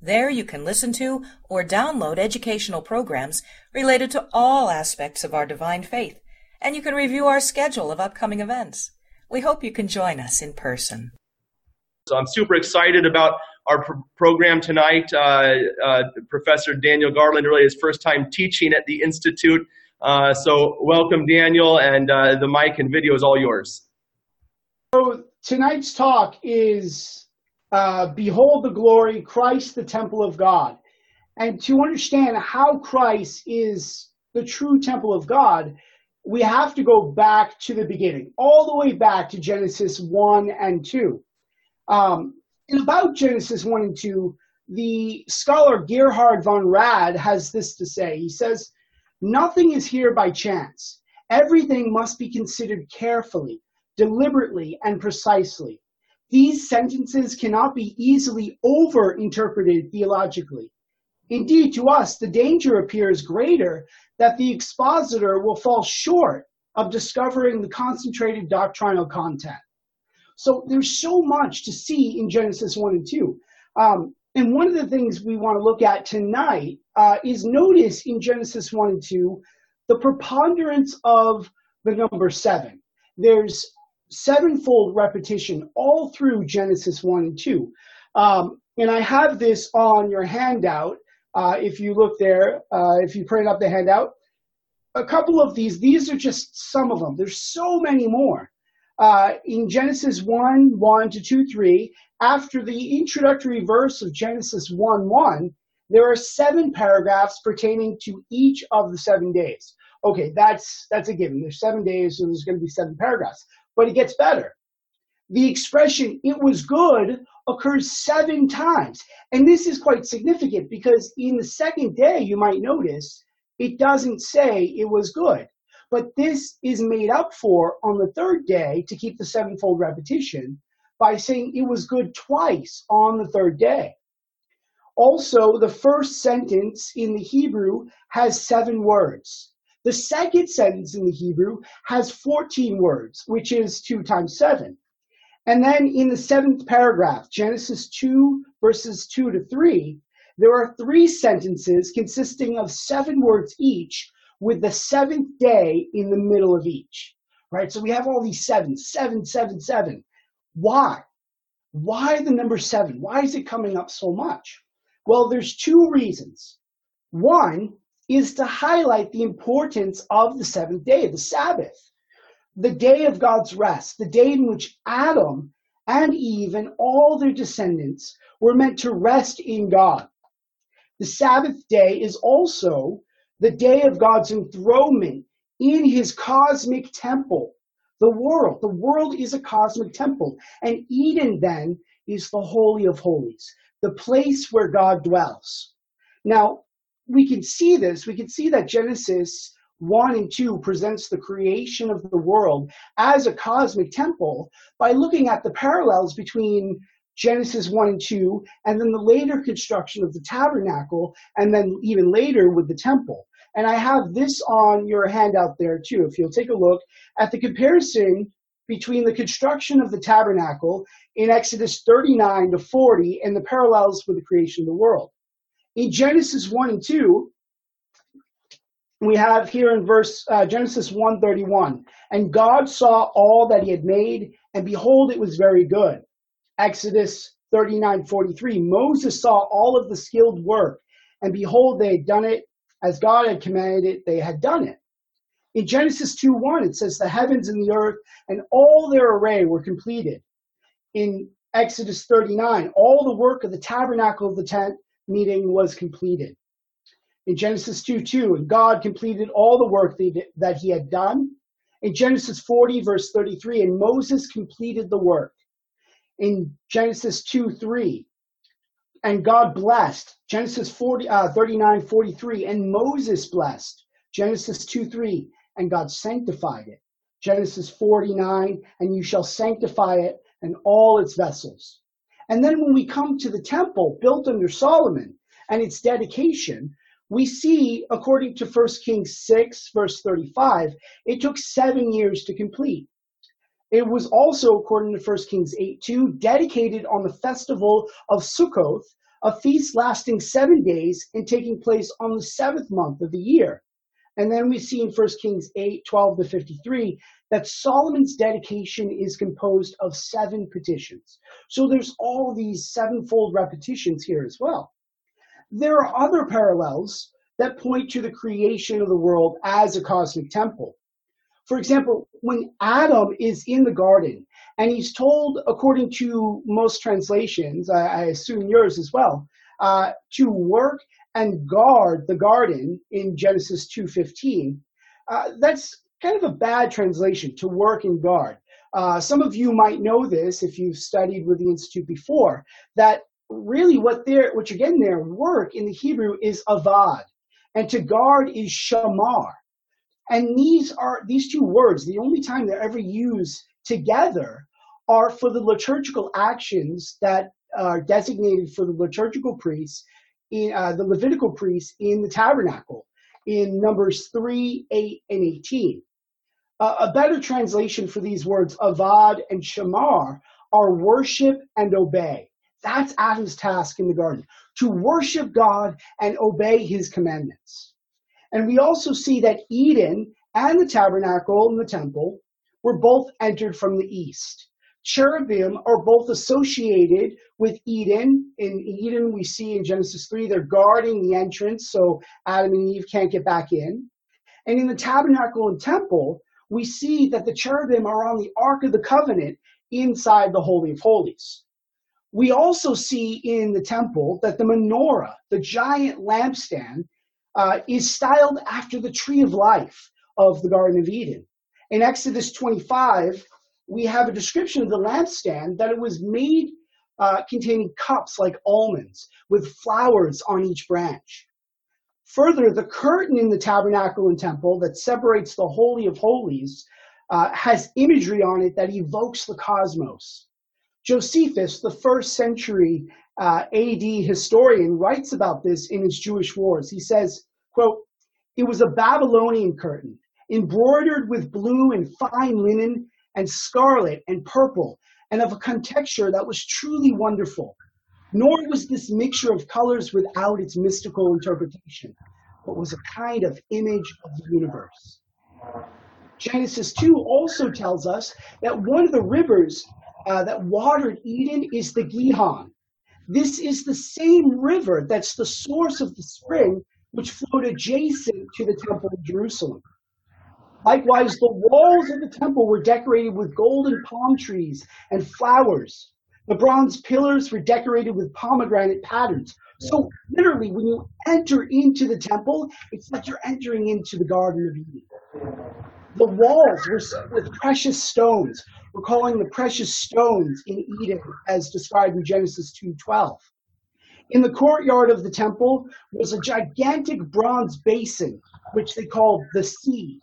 There you can listen to or download educational programs related to all aspects of our divine faith, and you can review our schedule of upcoming events. We hope you can join us in person. So I'm super excited about our pr- program tonight. Uh, uh, Professor Daniel Garland, really his first time teaching at the Institute. Uh, so welcome, Daniel, and uh, the mic and video is all yours. So tonight's talk is uh, behold the glory, Christ, the temple of God. And to understand how Christ is the true temple of God, we have to go back to the beginning, all the way back to Genesis 1 and 2. Um, and about Genesis 1 and 2, the scholar Gerhard von Rad has this to say. He says, Nothing is here by chance. Everything must be considered carefully, deliberately, and precisely. These sentences cannot be easily over-interpreted theologically. Indeed, to us, the danger appears greater that the expositor will fall short of discovering the concentrated doctrinal content. So there's so much to see in Genesis 1 and 2. Um, and one of the things we want to look at tonight uh, is notice in Genesis 1 and 2 the preponderance of the number 7. There's sevenfold repetition all through Genesis 1 and 2. Um, and I have this on your handout. Uh, if you look there, uh, if you print up the handout, a couple of these, these are just some of them. There's so many more. Uh, in Genesis 1, 1 to 2, 3, after the introductory verse of Genesis 1, 1, there are seven paragraphs pertaining to each of the seven days. Okay, that's that's a given. There's seven days, so there's going to be seven paragraphs but it gets better. The expression, it was good, occurs seven times. And this is quite significant because in the second day, you might notice, it doesn't say it was good. But this is made up for on the third day to keep the sevenfold repetition by saying it was good twice on the third day. Also, the first sentence in the Hebrew has seven words. The second sentence in the Hebrew has 14 words, which is 2 times 7. And then in the seventh paragraph, Genesis 2, verses 2 to 3, there are three sentences consisting of seven words each, with the seventh day in the middle of each. Right? So we have all these seven, seven, seven, seven. Why? Why the number seven? Why is it coming up so much? Well, there's two reasons. One is to highlight the importance of the seventh day, the Sabbath, the day of God's rest, the day in which Adam and Eve and all their descendants were meant to rest in God. The Sabbath day is also the day of God's enthronement in his cosmic temple, the world. The world is a cosmic temple. And Eden then is the Holy of Holies, the place where God dwells. Now, we can see this. We can see that Genesis 1 and 2 presents the creation of the world as a cosmic temple by looking at the parallels between Genesis 1 and 2, and then the later construction of the tabernacle, and then even later with the temple. And I have this on your handout there too. If you'll take a look at the comparison between the construction of the tabernacle in Exodus 39 to 40 and the parallels with the creation of the world. In Genesis 1 and 2, we have here in verse uh, Genesis 1:31, and God saw all that he had made, and behold, it was very good. Exodus 39:43, Moses saw all of the skilled work, and behold, they had done it as God had commanded it, they had done it. In Genesis 2:1, it says, The heavens and the earth and all their array were completed. In Exodus 39, all the work of the tabernacle of the tent meeting was completed. In Genesis 2 2, and God completed all the work that he had done. In Genesis 40, verse 33, and Moses completed the work. In Genesis 2 3, and God blessed. Genesis 40, uh, 39 43, and Moses blessed. Genesis 2 3, and God sanctified it. Genesis 49, and you shall sanctify it and all its vessels. And then when we come to the temple built under Solomon and its dedication, we see, according to 1 Kings 6, verse 35, it took seven years to complete. It was also, according to 1 Kings 8 2, dedicated on the festival of Sukkoth, a feast lasting seven days and taking place on the seventh month of the year. And then we see in 1 Kings 8 12 to 53 that Solomon's dedication is composed of seven petitions. So there's all these sevenfold repetitions here as well. There are other parallels that point to the creation of the world as a cosmic temple. For example, when Adam is in the garden and he's told, according to most translations, I, assume yours as well, uh, to work and guard the garden in Genesis 2:15, uh, that's kind of a bad translation to work and guard. Uh, some of you might know this if you've studied with the Institute before, that really what they're what you're getting there work in the Hebrew is avad, and to guard is shamar. And these are these two words, the only time they're ever used together are for the liturgical actions that are designated for the liturgical priests, in, uh, the Levitical priests in the tabernacle in Numbers 3, 8, and 18. Uh, a better translation for these words, avad and shamar, are worship and obey. That's Adam's task in the garden, to worship God and obey his commandments. And we also see that Eden and the tabernacle and the temple were both entered from the east. Cherubim are both associated with Eden. In Eden, we see in Genesis 3, they're guarding the entrance so Adam and Eve can't get back in. And in the tabernacle and temple, we see that the cherubim are on the Ark of the Covenant inside the Holy of Holies. We also see in the temple that the menorah, the giant lampstand, uh, is styled after the tree of life of the Garden of Eden. In Exodus 25, we have a description of the lampstand that it was made uh, containing cups like almonds with flowers on each branch. Further, the curtain in the tabernacle and temple that separates the Holy of Holies uh, has imagery on it that evokes the cosmos. Josephus, the first century uh, AD historian, writes about this in his Jewish Wars. He says, quote, it was a Babylonian curtain, embroidered with blue and fine linen and scarlet and purple, and of a contexture that was truly wonderful. Nor was this mixture of colors without its mystical interpretation, but was a kind of image of the universe. Genesis 2 also tells us that one of the rivers uh, that watered Eden is the Gihon. This is the same river that's the source of the spring which flowed adjacent to the temple of Jerusalem. Likewise, the walls of the temple were decorated with golden palm trees and flowers. The bronze pillars were decorated with pomegranate patterns. So, literally, when you enter into the temple, it's like you're entering into the Garden of Eden. The walls were set with precious stones, recalling the precious stones in Eden as described in Genesis 2:12. In the courtyard of the temple was a gigantic bronze basin, which they called the sea,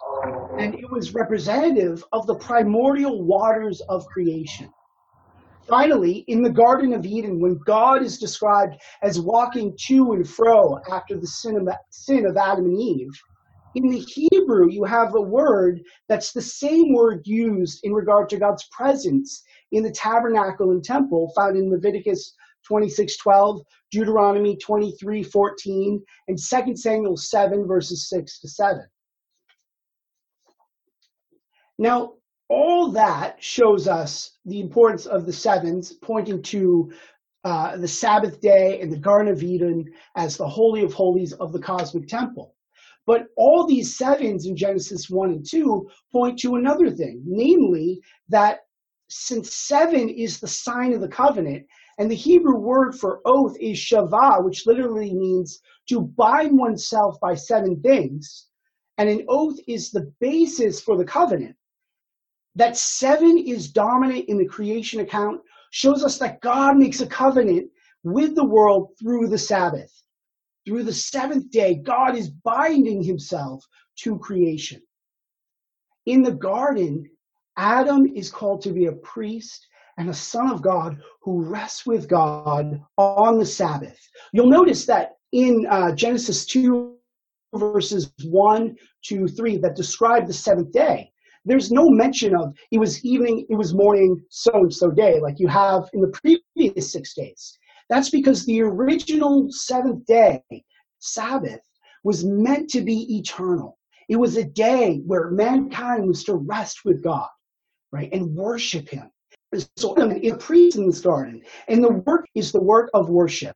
and it was representative of the primordial waters of creation. Finally, in the Garden of Eden, when God is described as walking to and fro after the sin of, sin of Adam and Eve, in the Hebrew, you have a word that's the same word used in regard to God's presence in the tabernacle and temple found in Leviticus 26:12, Deuteronomy 23:14, and 2 Samuel 7 verses 6 to 7. Now, all that shows us the importance of the sevens, pointing to uh, the Sabbath day and the Garden of Eden as the Holy of Holies of the cosmic temple. But all these sevens in Genesis 1 and 2 point to another thing, namely that since seven is the sign of the covenant, and the Hebrew word for oath is shavah, which literally means to bind oneself by seven things, and an oath is the basis for the covenant. That seven is dominant in the creation account shows us that God makes a covenant with the world through the Sabbath. Through the seventh day, God is binding himself to creation. In the garden, Adam is called to be a priest and a son of God who rests with God on the Sabbath. You'll notice that in uh, Genesis 2, verses 1 to 3, that describe the seventh day, there's no mention of it was evening, it was morning, so and so day, like you have in the previous six days. That's because the original seventh day, Sabbath, was meant to be eternal. It was a day where mankind was to rest with God, right, and worship Him. So a priest in this garden, and the work is the work of worship.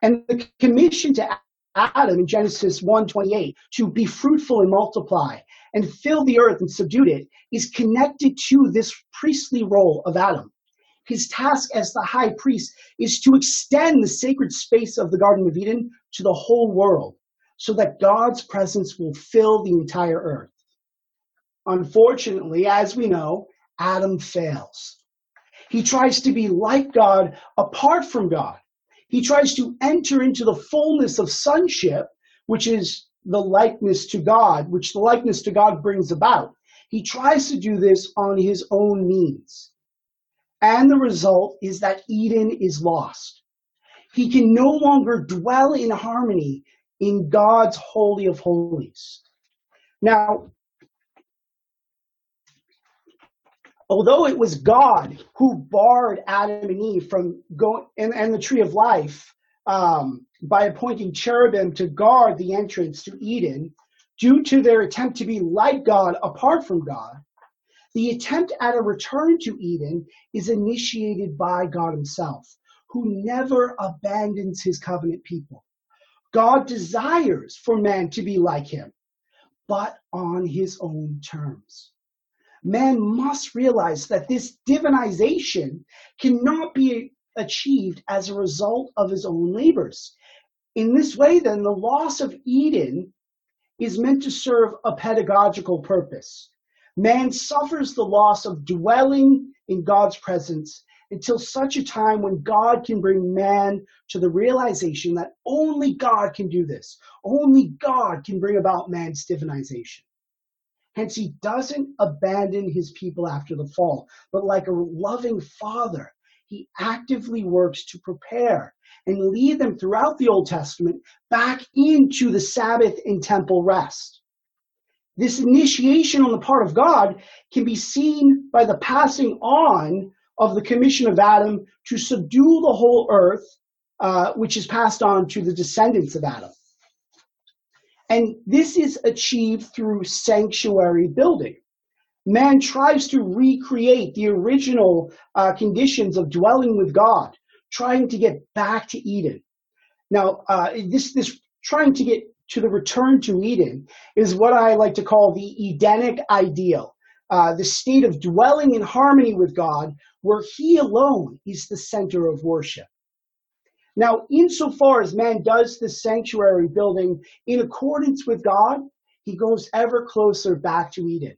And the commission to Adam in Genesis 1:28 to be fruitful and multiply and fill the earth and subdue it is connected to this priestly role of Adam. His task as the high priest is to extend the sacred space of the Garden of Eden to the whole world so that God's presence will fill the entire earth. Unfortunately, as we know, Adam fails. He tries to be like God apart from God. He tries to enter into the fullness of sonship, which is the likeness to God, which the likeness to God brings about. He tries to do this on his own means. And the result is that Eden is lost. He can no longer dwell in harmony in God's Holy of Holies. Now, although it was God who barred Adam and Eve from going and, and the tree of life um, by appointing cherubim to guard the entrance to Eden, due to their attempt to be like God apart from God, the attempt at a return to Eden is initiated by God Himself, who never abandons His covenant people. God desires for man to be like Him, but on His own terms man must realize that this divinization cannot be achieved as a result of his own labors. In this way, then, the loss of Eden is meant to serve a pedagogical purpose. Man suffers the loss of dwelling in God's presence until such a time when God can bring man to the realization that only God can do this. Only God can bring about man's divinization. Hence, he doesn't abandon his people after the fall, but like a loving father, he actively works to prepare and lead them throughout the Old Testament back into the Sabbath and temple rest. This initiation on the part of God can be seen by the passing on of the commission of Adam to subdue the whole earth, uh, which is passed on to the descendants of Adam. And this is achieved through sanctuary building. Man tries to recreate the original uh, conditions of dwelling with God, trying to get back to Eden. Now, uh, this, this trying to get to the return to Eden is what I like to call the Edenic ideal, uh, the state of dwelling in harmony with God, where He alone is the center of worship. Now, insofar as man does the sanctuary building in accordance with God, he goes ever closer back to Eden.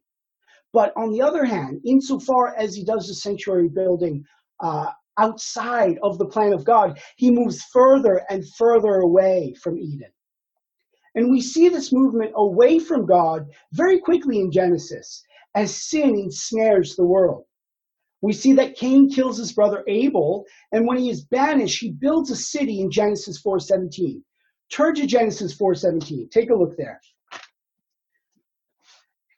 But on the other hand, insofar as he does the sanctuary building uh, outside of the plan of God, he moves further and further away from Eden. And we see this movement away from God very quickly in Genesis as sin ensnares the world. We see that Cain kills his brother Abel, and when he is banished, he builds a city in Genesis 4:17. Turn to Genesis 4:17. Take a look there.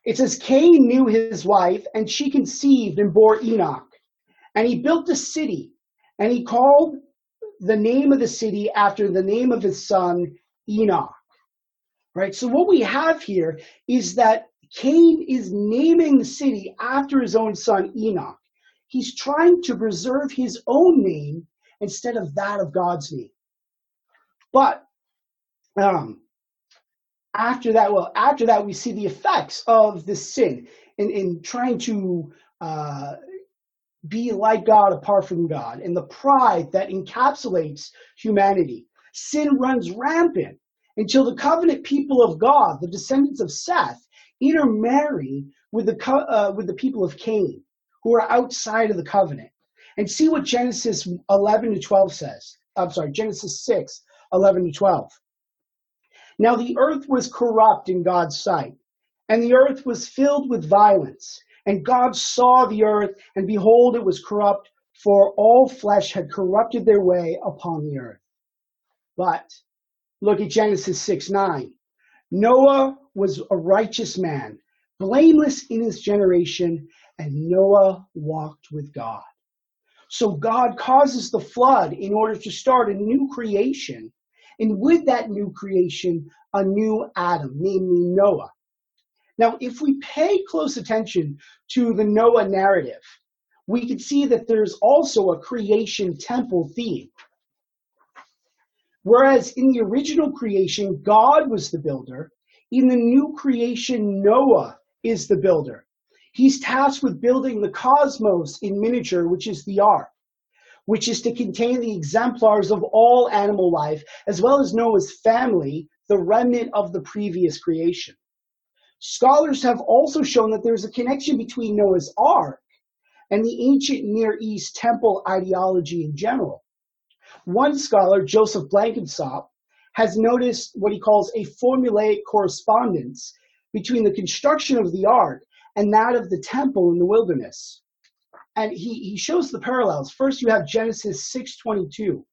It says Cain knew his wife, and she conceived and bore Enoch. And he built a city, and he called the name of the city after the name of his son Enoch. Right? So what we have here is that Cain is naming the city after his own son Enoch. He's trying to preserve his own name instead of that of God's name. But um, after that, well, after that, we see the effects of the sin in, in trying to uh, be like God apart from God and the pride that encapsulates humanity. Sin runs rampant until the covenant people of God, the descendants of Seth, intermarry with the, uh, with the people of Cain who are outside of the covenant. And see what Genesis 11 to 12 says. I'm sorry, Genesis 6, 11 to 12. Now the earth was corrupt in God's sight, And the earth was filled with violence. And God saw the earth, and behold, it was corrupt, for all flesh had corrupted their way upon the earth. But look at Genesis 6 9. Noah was a righteous man, blameless in his generation, and Noah walked with God. So God causes the flood in order to start a new creation, and with that new creation, a new Adam, namely Noah. Now, if we pay close attention to the Noah narrative, we can see that there's also a creation temple theme. Whereas in the original creation, God was the builder, in the new creation, Noah is the builder. He's tasked with building the cosmos in miniature, which is the ark, which is to contain the exemplars of all animal life, as well as Noah's family, the remnant of the previous creation. Scholars have also shown that there's a connection between Noah's Ark and the ancient Near East temple ideology in general. One scholar, Joseph Blenkinsopp, has noticed what he calls a formulaic correspondence between the construction of the ark and that of the temple in the wilderness. And he, he shows the parallels. First, you have Genesis 6:22.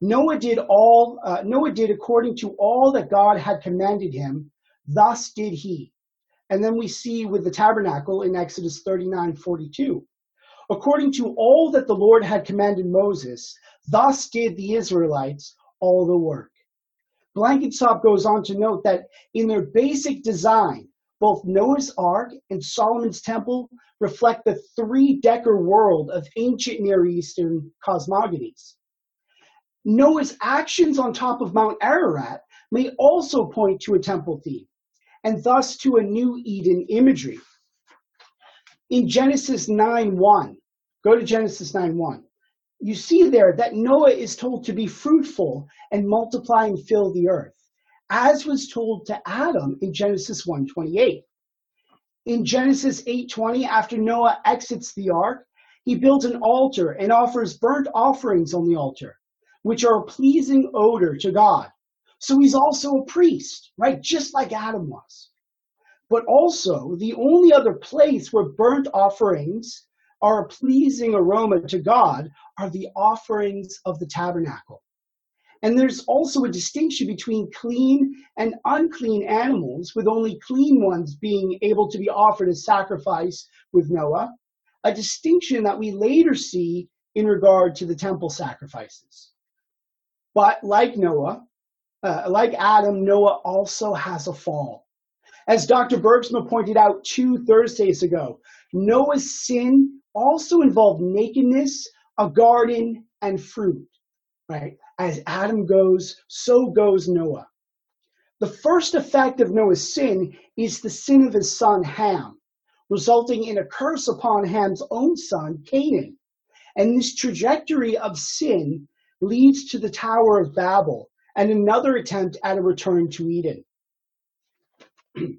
Noah did all uh, Noah did according to all that God had commanded him. Thus did he. And then we see with the tabernacle in Exodus 39 42. According to all that the Lord had commanded Moses, thus did the Israelites all the work. Blenkinsopp goes on to note that in their basic design, both Noah's Ark and Solomon's Temple reflect the three decker world of ancient Near Eastern cosmogonies. Noah's actions on top of Mount Ararat may also point to a temple theme and thus to a new Eden imagery. In Genesis 9 1, go to Genesis 9 1. You see there that Noah is told to be fruitful and multiply and fill the earth, as was told to Adam in Genesis 1 28. In Genesis 8:20, after Noah exits the ark, he builds an altar and offers burnt offerings on the altar, which are a pleasing odor to God. So he's also a priest, right? Just like Adam was. But also, the only other place where burnt offerings are a pleasing aroma to God are the offerings of the tabernacle. And there's also a distinction between clean and unclean animals, with only clean ones being able to be offered as sacrifice with Noah, a distinction that we later see in regard to the temple sacrifices. But like Noah, uh, like Adam, Noah also has a fall. As Dr. Bergsma pointed out two Thursdays ago, Noah's sin also involved nakedness, a garden, and fruit. Right? As Adam goes, so goes Noah. The first effect of Noah's sin is the sin of his son Ham, resulting in a curse upon Ham's own son, Canaan. And this trajectory of sin leads to the Tower of Babel, and another attempt at a return to Eden.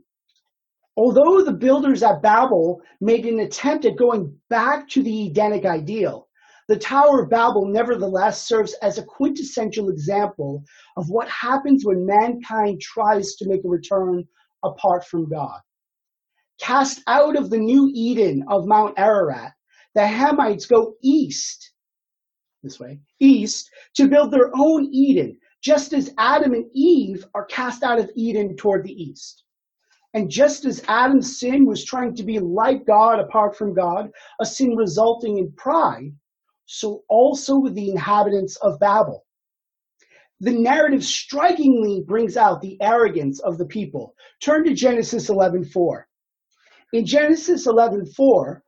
Although the builders at Babel made an attempt at going back to the Edenic ideal, the Tower of Babel nevertheless serves as a quintessential example of what happens when mankind tries to make a return apart from God. Cast out of the new Eden of Mount Ararat, the Hamites go east, this way, east, to build their own Eden, just as Adam and Eve are cast out of Eden toward the east. And just as Adam's sin was trying to be like God apart from God, a sin resulting in pride, so also with the inhabitants of Babel. The narrative strikingly brings out the arrogance of the people. Turn to Genesis 11:4. In Genesis 11:4,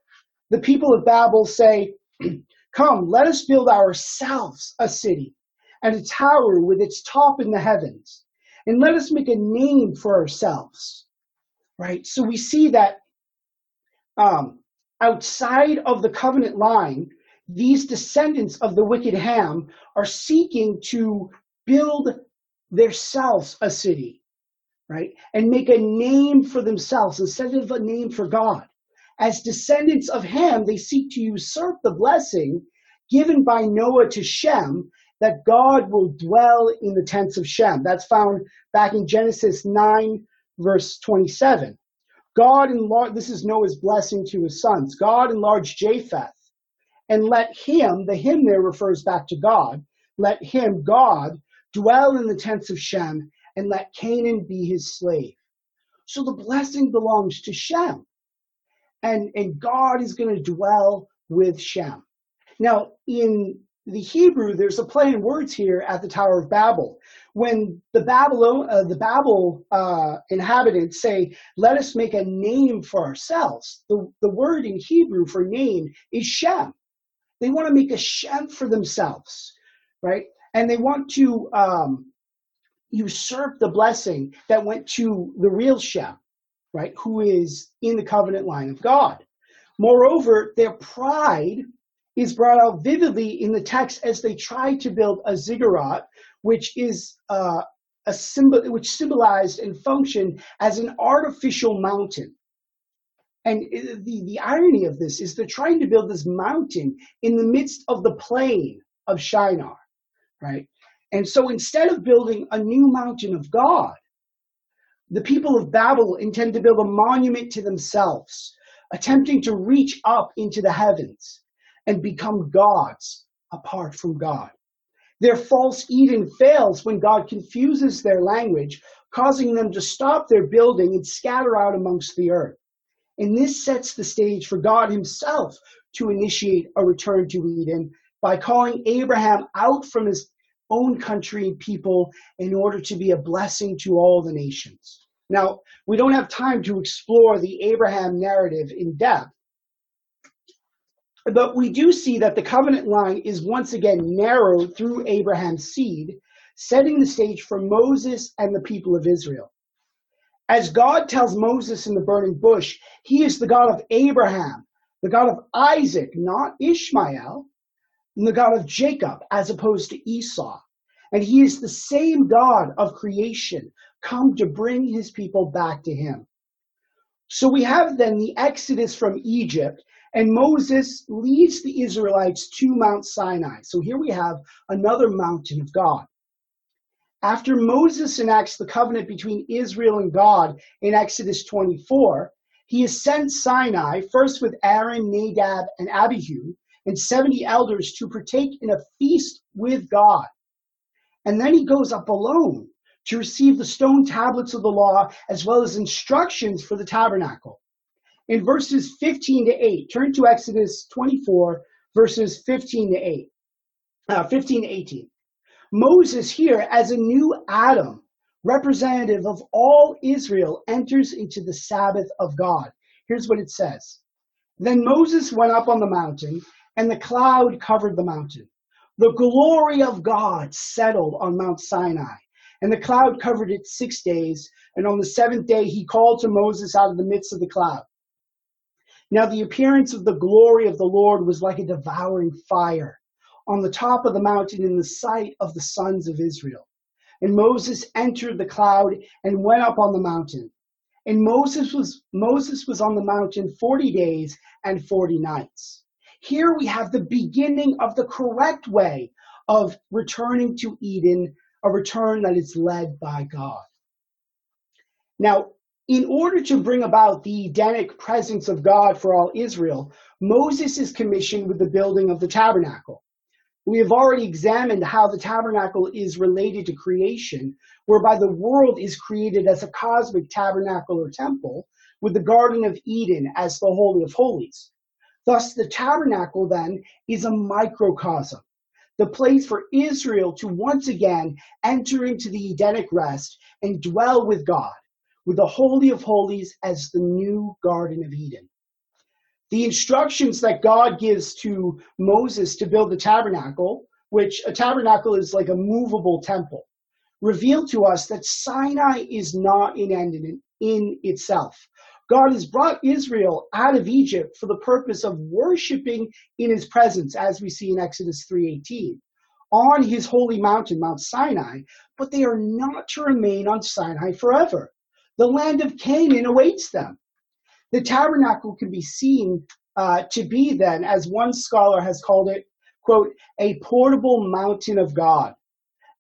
the people of Babel say, "Come, let us build ourselves a city and a tower with its top in the heavens. And let us make a name for ourselves. Right? So we see that um, outside of the covenant line, these descendants of the wicked Ham are seeking to build themselves a city, right? And make a name for themselves instead of a name for God. As descendants of Ham, they seek to usurp the blessing given by Noah to Shem that God will dwell in the tents of Shem. That's found back in Genesis 9, verse 27. God enlarged, this is Noah's blessing to his sons. God enlarged Japheth and let him, the him there refers back to God, let him, God, dwell in the tents of Shem and let Canaan be his slave. So the blessing belongs to Shem. And, and God is going to dwell with Shem. Now, in the Hebrew, there's a play in words here at the Tower of Babel. When the Babylon, uh, the Babel uh, inhabitants say, "Let us make a name for ourselves," the, the word in Hebrew for name is Shem. They want to make a Shem for themselves, right? And they want to um, usurp the blessing that went to the real Shem, right? Who is in the covenant line of God. Moreover, their pride is brought out vividly in the text as they try to build a ziggurat, which is uh, a symbol which symbolized and functioned as an artificial mountain. And the, the irony of this is they're trying to build this mountain in the midst of the plain of Shinar, right? And so instead of building a new mountain of God, the people of Babel intend to build a monument to themselves, attempting to reach up into the heavens and become gods apart from God. Their false Eden fails when God confuses their language, causing them to stop their building and scatter out amongst the earth. And this sets the stage for God himself to initiate a return to Eden by calling Abraham out from his own country and people in order to be a blessing to all the nations. Now, we don't have time to explore the Abraham narrative in depth, but we do see that the covenant line is once again narrowed through Abraham's seed, setting the stage for Moses and the people of Israel. As God tells Moses in the burning bush, he is the God of Abraham, the God of Isaac, not Ishmael, and the God of Jacob, as opposed to Esau. And he is the same God of creation, come to bring his people back to him. So we have then the exodus from Egypt and Moses leads the Israelites to Mount Sinai. So here we have another mountain of God. After Moses enacts the covenant between Israel and God in Exodus 24, he ascends Sinai, first with Aaron, Nadab, and Abihu, and 70 elders to partake in a feast with God. And then he goes up alone to receive the stone tablets of the law as well as instructions for the tabernacle in verses 15 to 8. Turn to Exodus 24, verses 15 to 8. Uh, 15 to 18. Moses here, as a new Adam, representative of all Israel, enters into the Sabbath of God. Here's what it says. Then Moses went up on the mountain, and the cloud covered the mountain. The glory of God settled on Mount Sinai, and the cloud covered it six days. And on the seventh day, he called to Moses out of the midst of the cloud. Now the appearance of the glory of the Lord was like a devouring fire on the top of the mountain in the sight of the sons of Israel. And Moses entered the cloud and went up on the mountain. And Moses was Moses was on the mountain 40 days and 40 nights. Here we have the beginning of the correct way of returning to Eden, a return that is led by God. Now, in order to bring about the Edenic presence of God for all Israel, Moses is commissioned with the building of the tabernacle. We have already examined how the tabernacle is related to creation, whereby the world is created as a cosmic tabernacle or temple, with the Garden of Eden as the Holy of Holies. Thus, the tabernacle then is a microcosm, the place for Israel to once again enter into the Edenic rest and dwell with God with the Holy of Holies as the new Garden of Eden. The instructions that God gives to Moses to build the tabernacle, which a tabernacle is like a movable temple, reveal to us that Sinai is not an end in, in itself. God has brought Israel out of Egypt for the purpose of worshiping in his presence, as we see in Exodus 3:18, on his holy mountain, Mount Sinai, but they are not to remain on Sinai forever. The land of Canaan awaits them. The tabernacle can be seen uh, to be then, as one scholar has called it, quote, a portable mountain of God.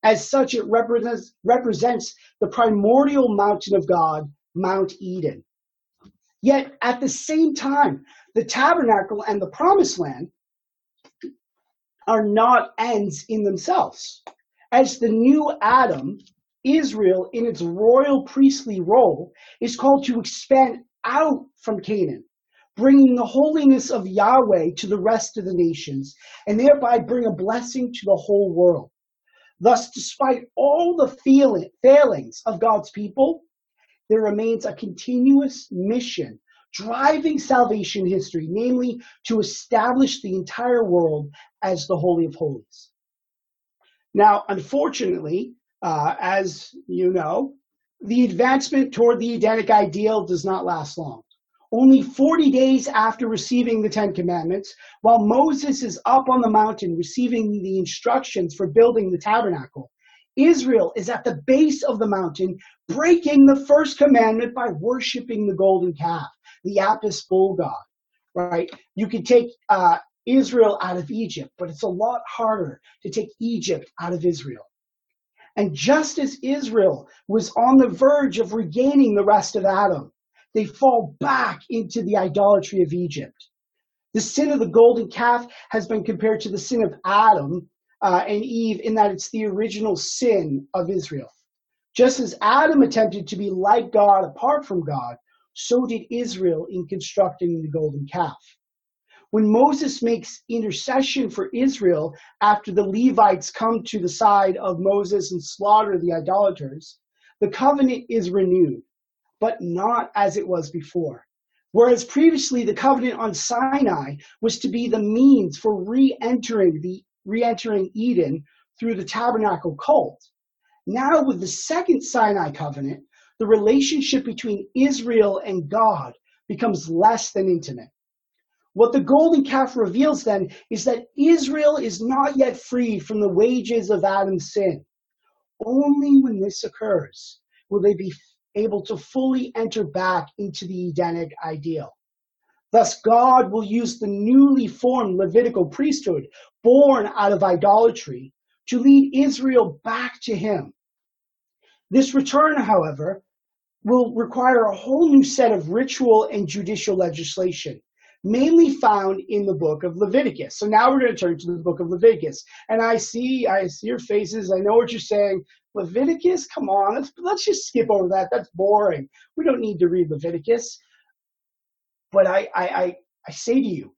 As such, it represents, represents the primordial mountain of God, Mount Eden. Yet at the same time, the tabernacle and the promised land are not ends in themselves. As the new Adam, Israel, in its royal priestly role, is called to expand out from Canaan, bringing the holiness of Yahweh to the rest of the nations, and thereby bring a blessing to the whole world. Thus, despite all the feeling, failings of God's people, there remains a continuous mission driving salvation history, namely to establish the entire world as the Holy of Holies. Now, unfortunately, uh, as you know, the advancement toward the Edenic ideal does not last long. Only 40 days after receiving the Ten Commandments, while Moses is up on the mountain receiving the instructions for building the tabernacle, Israel is at the base of the mountain breaking the first commandment by worshiping the golden calf, the Apis bull god, right? You could take uh, Israel out of Egypt, but it's a lot harder to take Egypt out of Israel. And just as Israel was on the verge of regaining the rest of Adam, they fall back into the idolatry of Egypt. The sin of the golden calf has been compared to the sin of Adam uh, and Eve in that it's the original sin of Israel. Just as Adam attempted to be like God apart from God, so did Israel in constructing the golden calf. When Moses makes intercession for Israel after the Levites come to the side of Moses and slaughter the idolaters, the covenant is renewed, but not as it was before. Whereas previously the covenant on Sinai was to be the means for re-entering the re-entering Eden through the tabernacle cult. Now with the second Sinai covenant, the relationship between Israel and God becomes less than intimate. What the golden calf reveals then is that Israel is not yet free from the wages of Adam's sin. Only when this occurs will they be able to fully enter back into the Edenic ideal. Thus, God will use the newly formed Levitical priesthood, born out of idolatry, to lead Israel back to Him. This return, however, will require a whole new set of ritual and judicial legislation mainly found in the book of Leviticus. So now we're going to turn to the book of Leviticus. And I see, I see your faces. I know what you're saying. Leviticus, come on, let's, let's just skip over that. That's boring. We don't need to read Leviticus. But I, I, I, I say to you,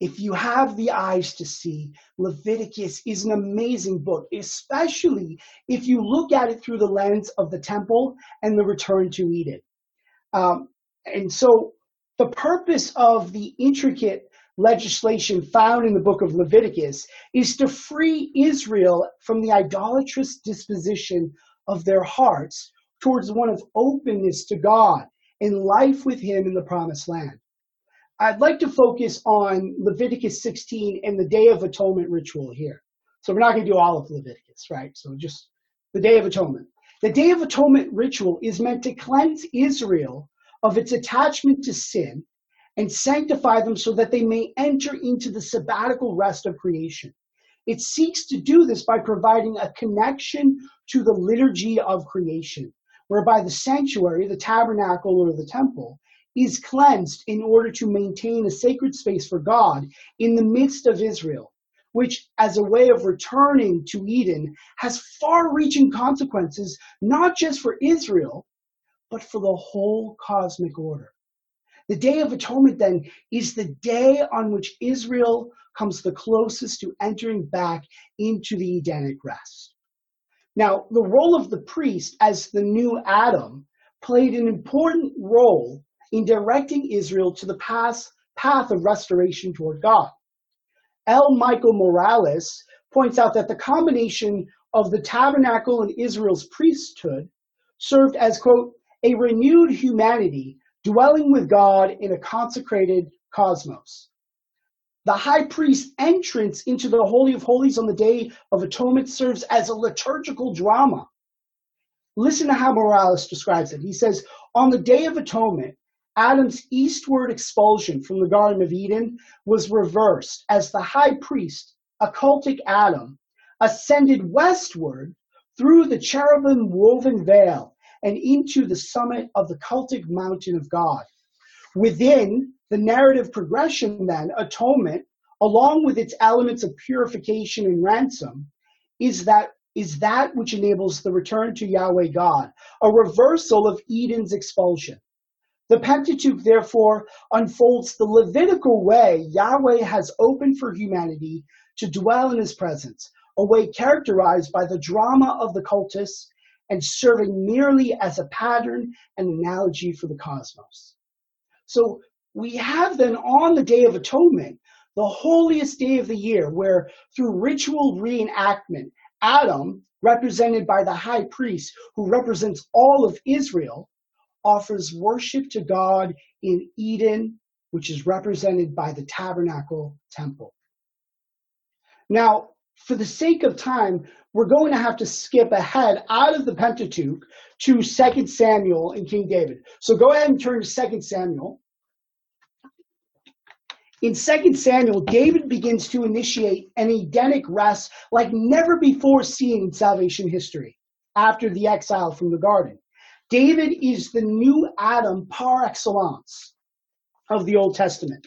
if you have the eyes to see, Leviticus is an amazing book, especially if you look at it through the lens of the temple and the return to Eden. Um, and so the purpose of the intricate legislation found in the book of Leviticus is to free Israel from the idolatrous disposition of their hearts towards one of openness to God and life with Him in the promised land. I'd like to focus on Leviticus 16 and the Day of Atonement ritual here. So we're not going to do all of Leviticus, right? So just the Day of Atonement. The Day of Atonement ritual is meant to cleanse Israel of its attachment to sin and sanctify them so that they may enter into the sabbatical rest of creation. It seeks to do this by providing a connection to the liturgy of creation, whereby the sanctuary, the tabernacle, or the temple is cleansed in order to maintain a sacred space for God in the midst of Israel, which, as a way of returning to Eden, has far reaching consequences, not just for Israel, but for the whole cosmic order. The Day of Atonement, then, is the day on which Israel comes the closest to entering back into the Edenic rest. Now, the role of the priest as the new Adam played an important role in directing Israel to the path, path of restoration toward God. L. Michael Morales points out that the combination of the tabernacle and Israel's priesthood served as, quote, a renewed humanity dwelling with God in a consecrated cosmos. The high priest's entrance into the Holy of Holies on the Day of Atonement serves as a liturgical drama. Listen to how Morales describes it. He says, On the Day of Atonement, Adam's eastward expulsion from the Garden of Eden was reversed as the high priest, a cultic Adam, ascended westward through the cherubim woven veil and into the summit of the cultic mountain of God, Within the narrative progression, then, atonement, along with its elements of purification and ransom, is that is that which enables the return to Yahweh God, a reversal of Eden's expulsion. The Pentateuch, therefore, unfolds the Levitical way Yahweh has opened for humanity to dwell in his presence, a way characterized by the drama of the cultus and serving merely as a pattern and analogy for the cosmos. So we have then on the Day of Atonement, the holiest day of the year, where through ritual reenactment, Adam, represented by the high priest who represents all of Israel, offers worship to God in Eden, which is represented by the tabernacle temple. Now, for the sake of time, we're going to have to skip ahead out of the Pentateuch to 2 Samuel and King David. So go ahead and turn to 2 Samuel. In 2 Samuel, David begins to initiate an Edenic rest like never before seen in salvation history after the exile from the garden. David is the new Adam par excellence of the Old Testament.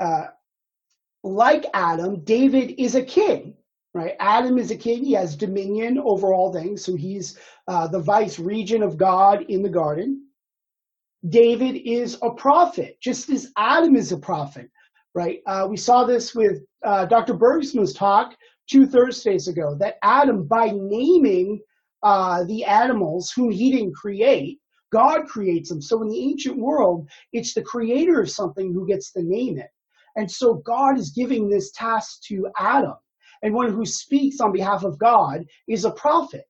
Uh, like Adam, David is a king, right? Adam is a king. He has dominion over all things. So he's uh, the vice regent of God in the garden. David is a prophet, just as Adam is a prophet, right? Uh, we saw this with uh, Dr. Bergsma's talk two Thursdays ago that Adam, by naming uh, the animals whom he didn't create, God creates them. So in the ancient world, it's the creator of something who gets to name it. And so God is giving this task to Adam. And one who speaks on behalf of God is a prophet,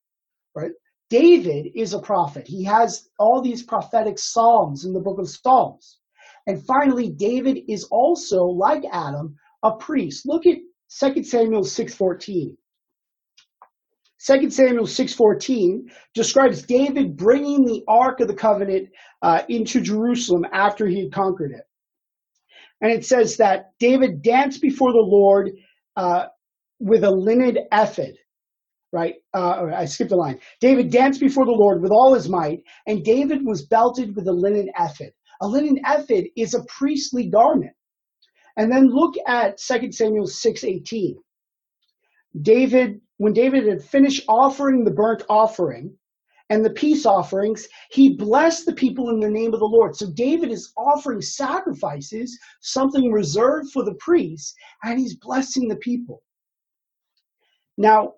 right? David is a prophet. He has all these prophetic psalms in the book of Psalms. And finally, David is also, like Adam, a priest. Look at 2 Samuel 6.14. 2 Samuel 6.14 describes David bringing the Ark of the Covenant uh, into Jerusalem after he had conquered it. And it says that David danced before the Lord uh, with a linen ephod, right? Uh, I skipped a line. David danced before the Lord with all his might, and David was belted with a linen ephod. A linen ephod is a priestly garment. And then look at 2 Samuel 6:18. David, when David had finished offering the burnt offering and the peace offerings, he blessed the people in the name of the Lord. So David is offering sacrifices, something reserved for the priests, and he's blessing the people. Now,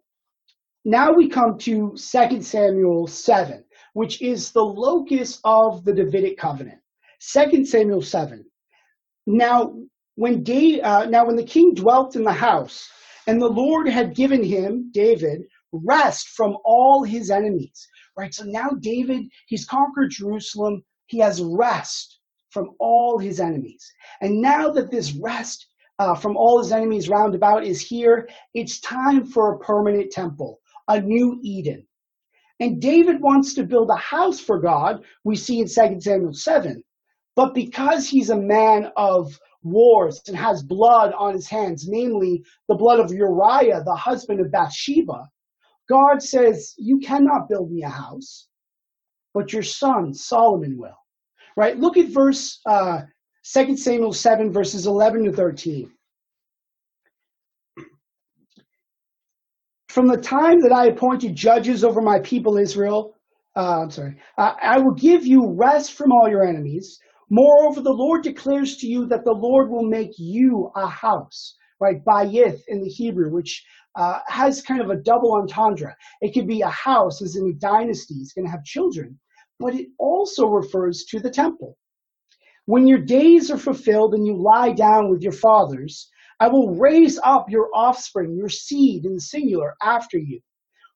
now we come to 2 Samuel 7, which is the locus of the Davidic covenant. 2 Samuel 7. Now, when David, uh, now when the king dwelt in the house, and the Lord had given him, David, rest from all his enemies. Right? So now David, he's conquered Jerusalem. He has rest from all his enemies. And now that this rest uh, from all his enemies round about is here, it's time for a permanent temple, a new Eden. And David wants to build a house for God, we see in 2 Samuel 7. But because he's a man of wars and has blood on his hands, namely the blood of Uriah, the husband of Bathsheba, God says, You cannot build me a house, but your son Solomon will. Right? Look at verse uh, 2 Samuel 7, verses 11 to 13. From the time that I appointed judges over my people Israel, uh, I'm sorry, I will give you rest from all your enemies. Moreover, the Lord declares to you that the Lord will make you a house, right? Bayith in the Hebrew, which uh, has kind of a double entendre. It could be a house, as in a dynasty, it's going to have children, but it also refers to the temple. When your days are fulfilled and you lie down with your fathers, I will raise up your offspring, your seed in the singular after you,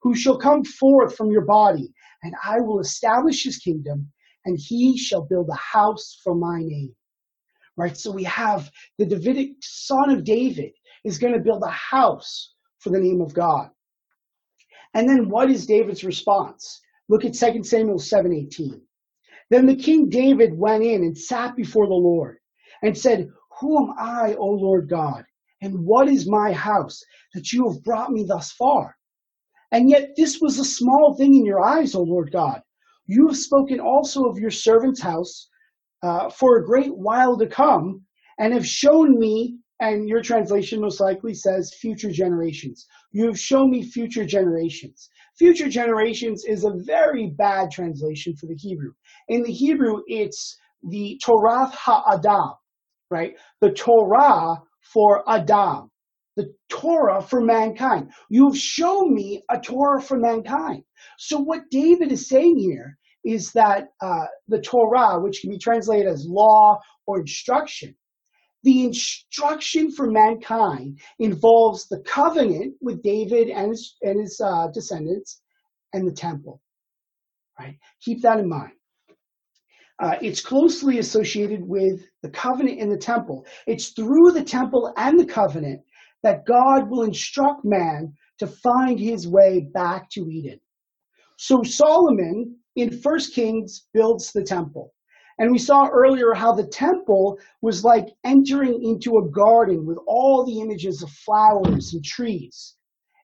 who shall come forth from your body, and I will establish his kingdom and he shall build a house for my name. Right? So we have the Davidic son of David is going to build a house for the name of God. And then what is David's response? Look at 2 Samuel 7:18. Then the king David went in and sat before the Lord and said, Who am I, O Lord God? And what is my house that you have brought me thus far? And yet this was a small thing in your eyes, O Lord God. You have spoken also of your servant's house uh, for a great while to come, and have shown me, and your translation most likely says future generations. You have shown me future generations. Future generations is a very bad translation for the Hebrew. In the Hebrew, it's the Torah ha'adam, right? The Torah for Adam, the Torah for mankind. You've shown me a Torah for mankind. So what David is saying here is that uh, the Torah, which can be translated as law or instruction, the instruction for mankind involves the covenant with David and his, and his uh, descendants and the temple. Right? Keep that in mind. Uh, it's closely associated with the covenant in the temple. It's through the temple and the covenant that God will instruct man to find his way back to Eden. So Solomon in First Kings builds the temple. And we saw earlier how the temple was like entering into a garden with all the images of flowers and trees.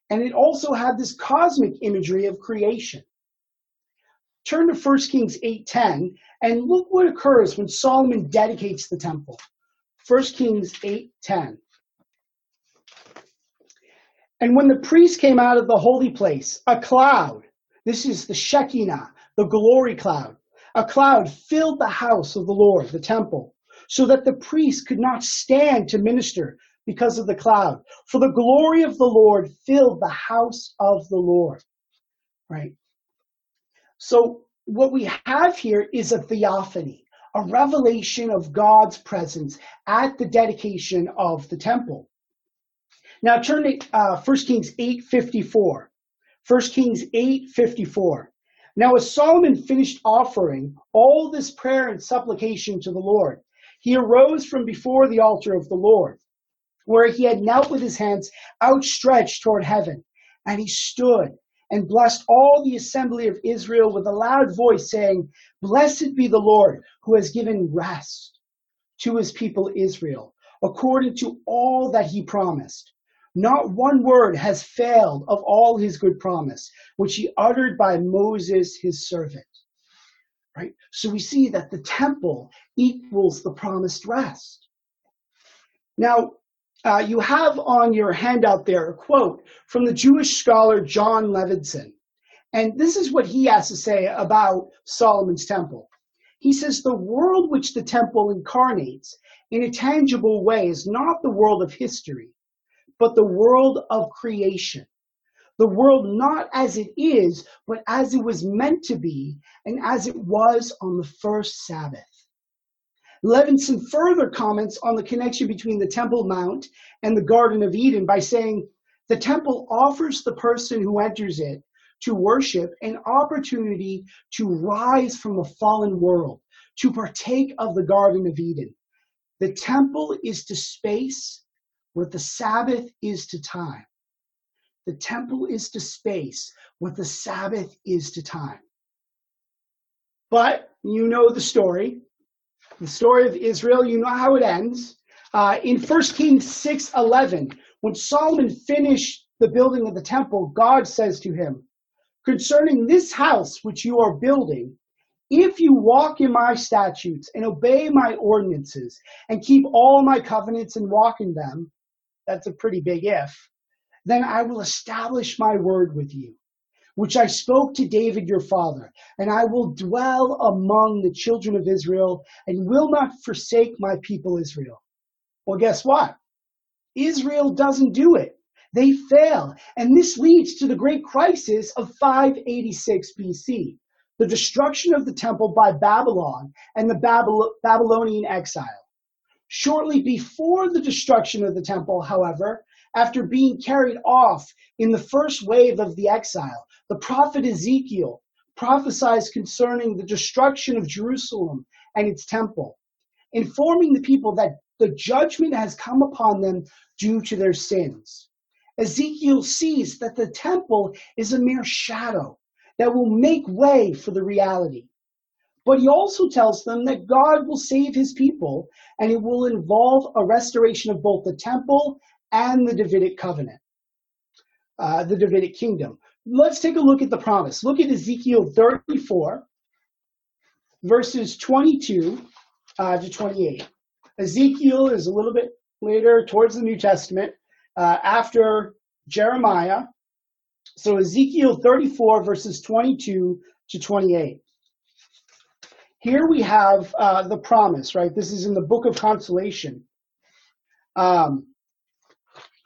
And it also had this cosmic imagery of creation. Turn to 1 Kings 8:10 and look what occurs when Solomon dedicates the temple. 1 Kings 8:10. And when the priest came out of the holy place, a cloud, this is the Shekinah, the glory cloud, a cloud filled the house of the Lord, the temple, so that the priests could not stand to minister because of the cloud. For the glory of the Lord filled the house of the Lord. Right? So what we have here is a theophany, a revelation of God's presence at the dedication of the temple. Now turn to uh, 1 Kings 8.54. 1 Kings 8.54. Now as Solomon finished offering all this prayer and supplication to the Lord, he arose from before the altar of the Lord, where he had knelt with his hands outstretched toward heaven, and he stood and blessed all the assembly of Israel with a loud voice, saying, Blessed be the Lord, who has given rest to his people Israel, according to all that he promised. Not one word has failed of all his good promise, which he uttered by Moses, his servant. Right? So we see that the temple equals the promised rest. Now, uh, you have on your handout there a quote from the Jewish scholar Jon Levenson. And this is what he has to say about Solomon's temple. He says, The world which the temple incarnates in a tangible way is not the world of history, but the world of creation. The world not as it is, but as it was meant to be and as it was on the first Sabbath. Levenson further comments on the connection between the Temple Mount and the Garden of Eden by saying, the temple offers the person who enters it to worship an opportunity to rise from a fallen world, to partake of the Garden of Eden. The temple is to space what the Sabbath is to time. The temple is to space what the Sabbath is to time. But you know the story the story of Israel, you know how it ends. Uh, in 1 Kings 6:11, when Solomon finished the building of the temple, God says to him, "Concerning this house which you are building, if you walk in my statutes and obey my ordinances and keep all my covenants and walk in them, that's a pretty big if, then I will establish my word with you which I spoke to David your father, and I will dwell among the children of Israel and will not forsake my people Israel. Well, guess what? Israel doesn't do it. They fail. And this leads to the great crisis of 586 BC, the destruction of the temple by Babylon and the Babylonian exile. Shortly before the destruction of the temple, however, after being carried off in the first wave of the exile, the prophet Ezekiel prophesies concerning the destruction of Jerusalem and its temple, informing the people that the judgment has come upon them due to their sins. Ezekiel sees that the temple is a mere shadow that will make way for the reality. But he also tells them that God will save his people and it will involve a restoration of both the temple and the Davidic covenant, uh, the Davidic kingdom. Let's take a look at the promise. Look at Ezekiel 34, verses 22 uh, to 28. Ezekiel is a little bit later towards the New Testament uh, after Jeremiah. So Ezekiel 34, verses 22 to 28. Here we have uh, the promise, right? This is in the book of consolation. Um,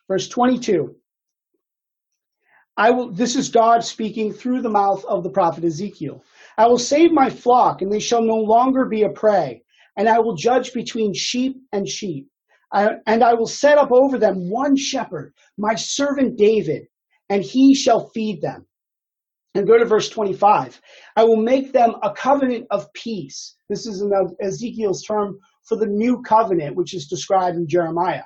verse 22. I will, this is God speaking through the mouth of the prophet Ezekiel. I will save my flock, and they shall no longer be a prey, and I will judge between sheep and sheep. I, and I will set up over them one shepherd, my servant David, and he shall feed them. And go to verse 25. I will make them a covenant of peace. This is Ezekiel's term for the new covenant, which is described in Jeremiah.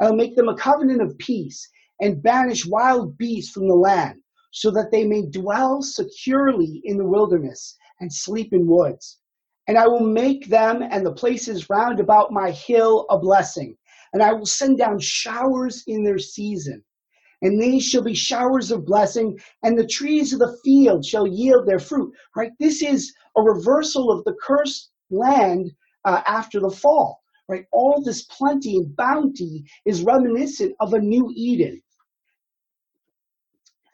I will make them a covenant of peace and banish wild beasts from the land, so that they may dwell securely in the wilderness and sleep in woods. And I will make them and the places round about my hill a blessing, and I will send down showers in their season and these shall be showers of blessing, and the trees of the field shall yield their fruit. Right? This is a reversal of the cursed land uh, after the fall. Right? All this plenty and bounty is reminiscent of a new Eden.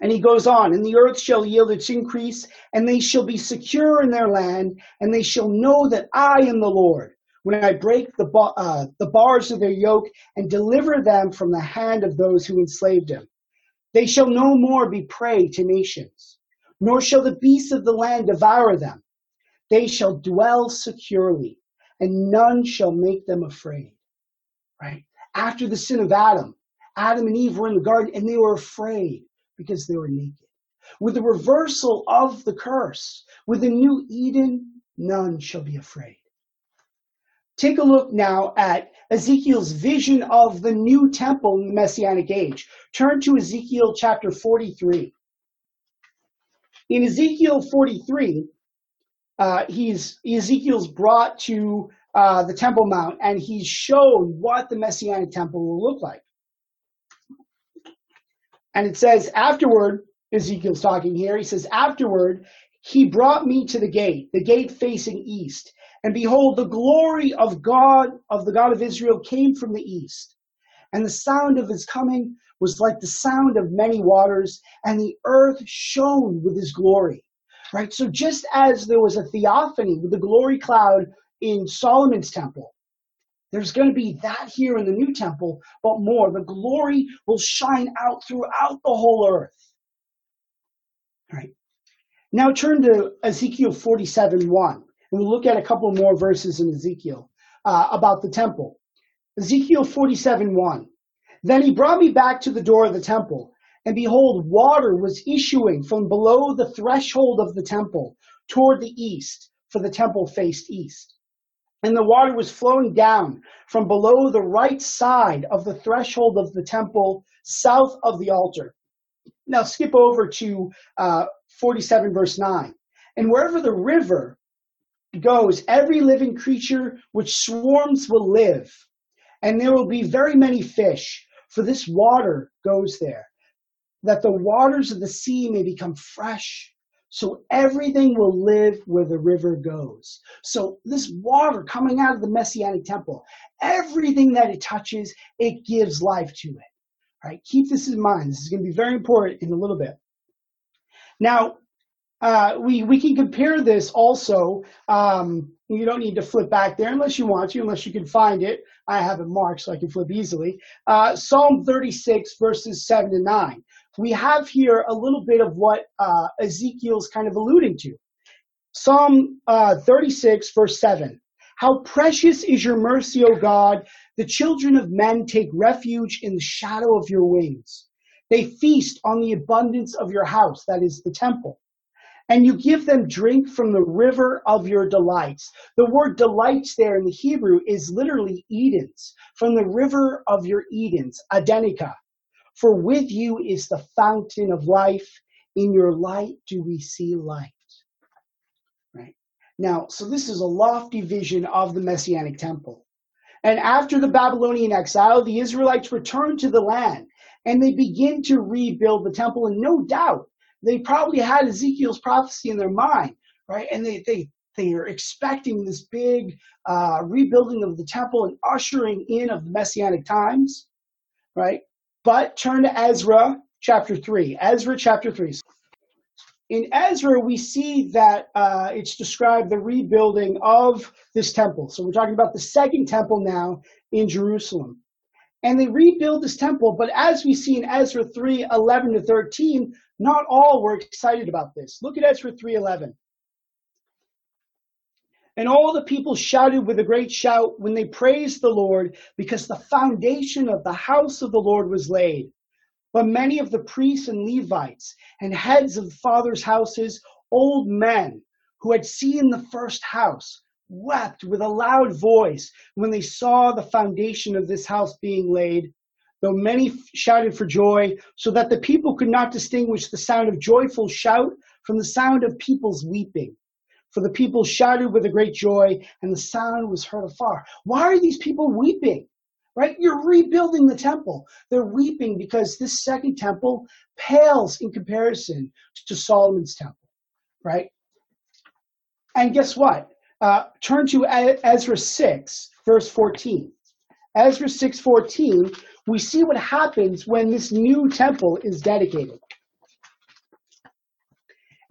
And he goes on, and the earth shall yield its increase, and they shall be secure in their land, and they shall know that I am the Lord when I break the, uh, the bars of their yoke and deliver them from the hand of those who enslaved them. They shall no more be prey to nations, nor shall the beasts of the land devour them. They shall dwell securely, and none shall make them afraid. Right? After the sin of Adam, Adam and Eve were in the garden and they were afraid because they were naked. With the reversal of the curse, with the new Eden, none shall be afraid. Take a look now at Ezekiel's vision of the new temple in the Messianic age. Turn to Ezekiel chapter 43. In Ezekiel 43, uh, he's Ezekiel's brought to uh, the Temple Mount and he's shown what the Messianic temple will look like. And it says, afterward, Ezekiel's talking here, he says, afterward, he brought me to the gate, the gate facing east. And behold, the glory of God, of the God of Israel, came from the east. And the sound of his coming was like the sound of many waters, and the earth shone with his glory. Right? So just as there was a theophany with the glory cloud in Solomon's temple, there's going to be that here in the new temple, but more. The glory will shine out throughout the whole earth. All right. Now turn to Ezekiel 47 1. We'll look at a couple more verses in Ezekiel uh, about the temple. Ezekiel 47 1. Then he brought me back to the door of the temple, and behold, water was issuing from below the threshold of the temple toward the east, for the temple faced east. And the water was flowing down from below the right side of the threshold of the temple, south of the altar. Now skip over to uh, 47 verse 9. And wherever the river goes, every living creature which swarms will live, and there will be very many fish, for this water goes there, that the waters of the sea may become fresh. So everything will live where the river goes. So this water coming out of the Messianic temple, everything that it touches, it gives life to it. All right, keep this in mind. This is going to be very important in a little bit. Now, uh, we we can compare this also. Um, you don't need to flip back there unless you want to, unless you can find it. I have it marked so I can flip easily. Uh, Psalm 36 verses 7 to 9. We have here a little bit of what uh, Ezekiel's kind of alluding to. Psalm uh, 36 verse 7. How precious is your mercy, O God! The children of men take refuge in the shadow of your wings. They feast on the abundance of your house, that is the temple and you give them drink from the river of your delights. The word delights there in the Hebrew is literally Edens, from the river of your Edens, Adenica. For with you is the fountain of life. In your light do we see light. Right? Now, so this is a lofty vision of the Messianic temple. And after the Babylonian exile, the Israelites return to the land and they begin to rebuild the temple. And no doubt, they probably had Ezekiel's prophecy in their mind, right? And they, they They are expecting this big uh, rebuilding of the temple and ushering in of the messianic times, right? But turn to Ezra chapter 3. Ezra chapter 3. In Ezra, we see that uh, it's described the rebuilding of this temple. So we're talking about the second temple now in Jerusalem. And they rebuild this temple, but as we see in Ezra 3 11 to 13, not all were excited about this. Look at Ezra 3:11. And all the people shouted with a great shout when they praised the Lord, because the foundation of the house of the Lord was laid. But many of the priests and Levites and heads of fathers' houses, old men who had seen the first house, wept with a loud voice when they saw the foundation of this house being laid. Though many shouted for joy, so that the people could not distinguish the sound of joyful shout from the sound of people's weeping. For the people shouted with a great joy, and the sound was heard afar. Why are these people weeping? Right? You're rebuilding the temple. They're weeping because this second temple pales in comparison to Solomon's temple. Right? And guess what? Uh, turn to Ezra 6, verse 14. Ezra 6:14, we see what happens when this new temple is dedicated.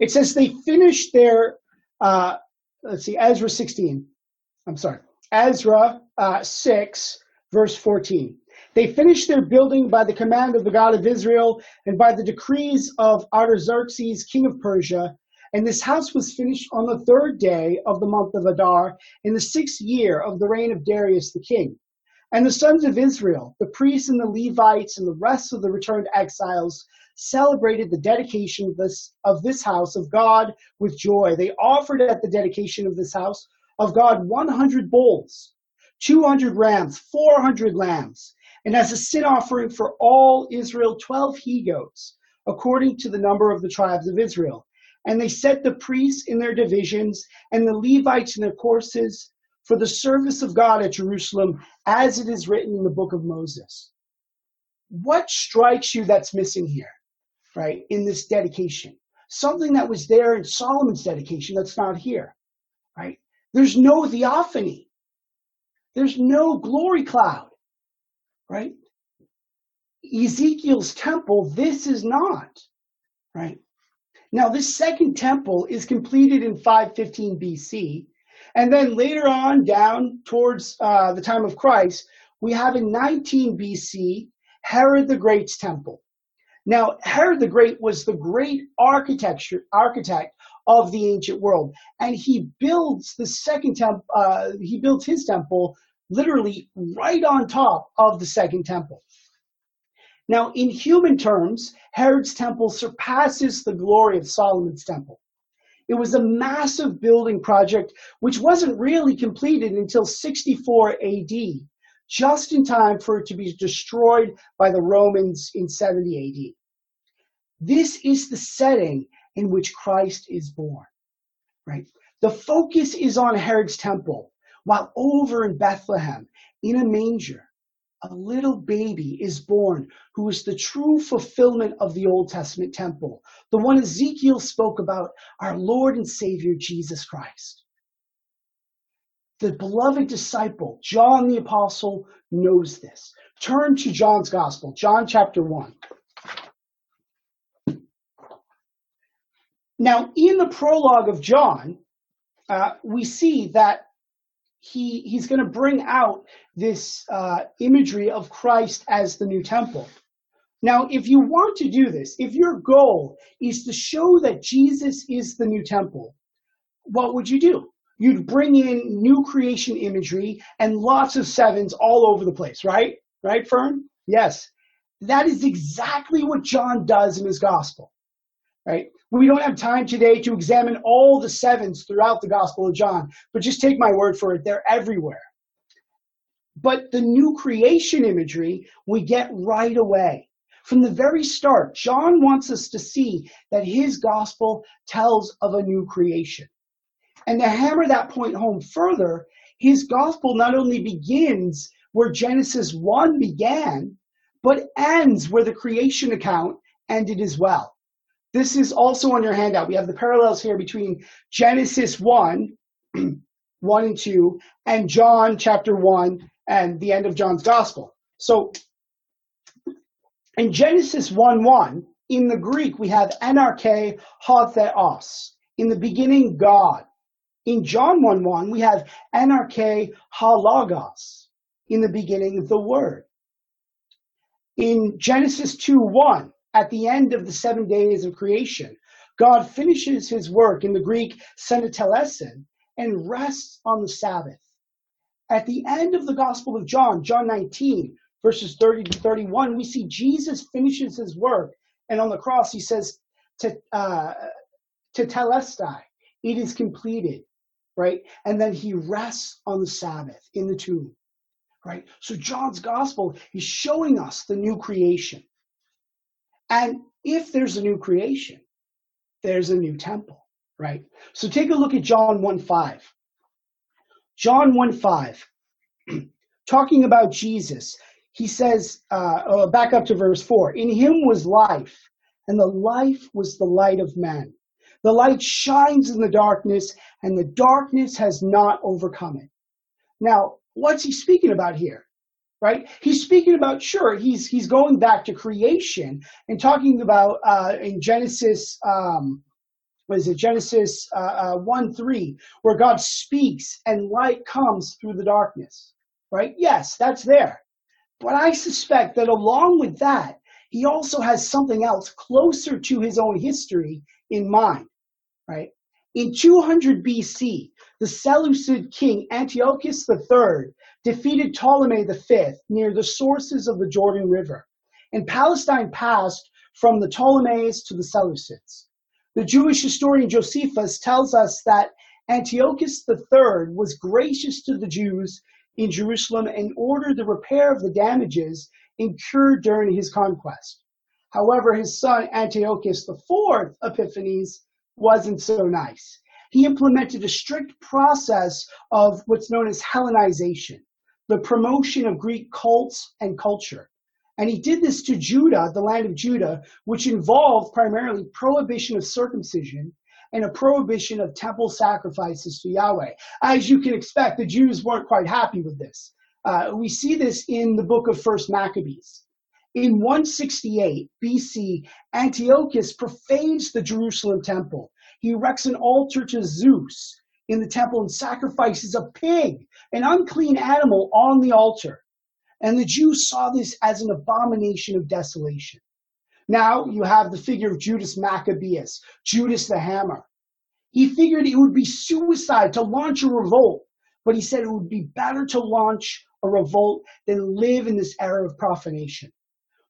It says they finished their uh, let's see, Ezra 16. I'm sorry, Ezra uh, 6, verse 14. They finished their building by the command of the God of Israel and by the decrees of Artaxerxes, king of Persia. And this house was finished on the third day of the month of Adar in the sixth year of the reign of Darius the king. And the sons of Israel, the priests and the Levites and the rest of the returned exiles, celebrated the dedication of this, of this house of God with joy. They offered at the dedication of this house of God 100 bulls, 200 rams, 400 lambs, and as a sin offering for all Israel, 12 he goats, according to the number of the tribes of Israel. And they set the priests in their divisions and the Levites in their courses for the service of God at Jerusalem, as it is written in the book of Moses. What strikes you that's missing here? right, in this dedication. Something that was there in Solomon's dedication that's not here, right? There's no theophany. There's no glory cloud, right? Ezekiel's temple, this is not, right? Now, this second temple is completed in 515 BC. And then later on, down towards uh, the time of Christ, we have in 19 BC Herod the Great's temple. Now, Herod the Great was the great architecture architect of the ancient world, and he builds the second temple. Uh, he builds his temple literally right on top of the second temple. Now, in human terms, Herod's temple surpasses the glory of Solomon's temple. It was a massive building project which wasn't really completed until 64 AD, just in time for it to be destroyed by the Romans in 70 AD. This is the setting in which Christ is born, right? The focus is on Herod's temple, while over in Bethlehem, in a manger, a little baby is born who is the true fulfillment of the Old Testament temple, the one Ezekiel spoke about, our Lord and Savior Jesus Christ. The beloved disciple, John the Apostle, knows this. Turn to John's Gospel, John chapter 1. Now, in the prologue of John, uh, we see that he, he's going to bring out this uh, imagery of Christ as the new temple. Now, if you want to do this, if your goal is to show that Jesus is the new temple, what would you do? You'd bring in new creation imagery and lots of sevens all over the place, right? Right, Fern? Yes. That is exactly what John does in his gospel, right? We don't have time today to examine all the sevens throughout the Gospel of John, but just take my word for it, they're everywhere. But the new creation imagery we get right away. From the very start, John wants us to see that his gospel tells of a new creation. And to hammer that point home further, his gospel not only begins where Genesis 1 began, but ends where the creation account ended as well. This is also on your handout. We have the parallels here between Genesis 1 1 and 2, and John chapter 1 and the end of John's gospel. So in Genesis 1 1, in the Greek, we have en arche ho theos. In the beginning, God. In John 1 1, we have en arche ho logos. In the beginning, the Word. In Genesis 2 1, at the end of the seven days of creation, God finishes his work in the Greek synetelesen and rests on the Sabbath. At the end of the Gospel of John, John 19, verses 30 to 31, we see Jesus finishes his work, and on the cross he says to uh, tetelestai, it is completed, right? And then he rests on the Sabbath in the tomb, right? So John's Gospel is showing us the new creation. And if there's a new creation, there's a new temple, right? So take a look at John 1 5. John 1 5, talking about Jesus, he says, uh, uh, back up to verse 4 In him was life, and the life was the light of men. The light shines in the darkness, and the darkness has not overcome it. Now, what's he speaking about here? Right? He's speaking about, sure, he's he's going back to creation and talking about uh, in Genesis um, what is it, Genesis uh, uh, 1 3, where God speaks and light comes through the darkness, right? Yes, that's there. But I suspect that along with that, he also has something else closer to his own history in mind, right? In 200 BC, the Seleucid king Antiochus III defeated Ptolemy V near the sources of the Jordan River, and Palestine passed from the Ptolemies to the Seleucids. The Jewish historian Josephus tells us that Antiochus III was gracious to the Jews in Jerusalem and ordered the repair of the damages incurred during his conquest. However, his son Antiochus IV Epiphanes wasn't so nice. He implemented a strict process of what's known as Hellenization, the promotion of Greek cults and culture. And he did this to Judah, the land of Judah, which involved primarily prohibition of circumcision and a prohibition of temple sacrifices to Yahweh. As you can expect, the Jews weren't quite happy with this. Uh, we see this in the book of First Maccabees. In 168 BC, Antiochus profanes the Jerusalem temple. He erects an altar to Zeus in the temple and sacrifices a pig, an unclean animal, on the altar. And the Jews saw this as an abomination of desolation. Now you have the figure of Judas Maccabeus, Judas the Hammer. He figured it would be suicide to launch a revolt, but he said it would be better to launch a revolt than live in this era of profanation.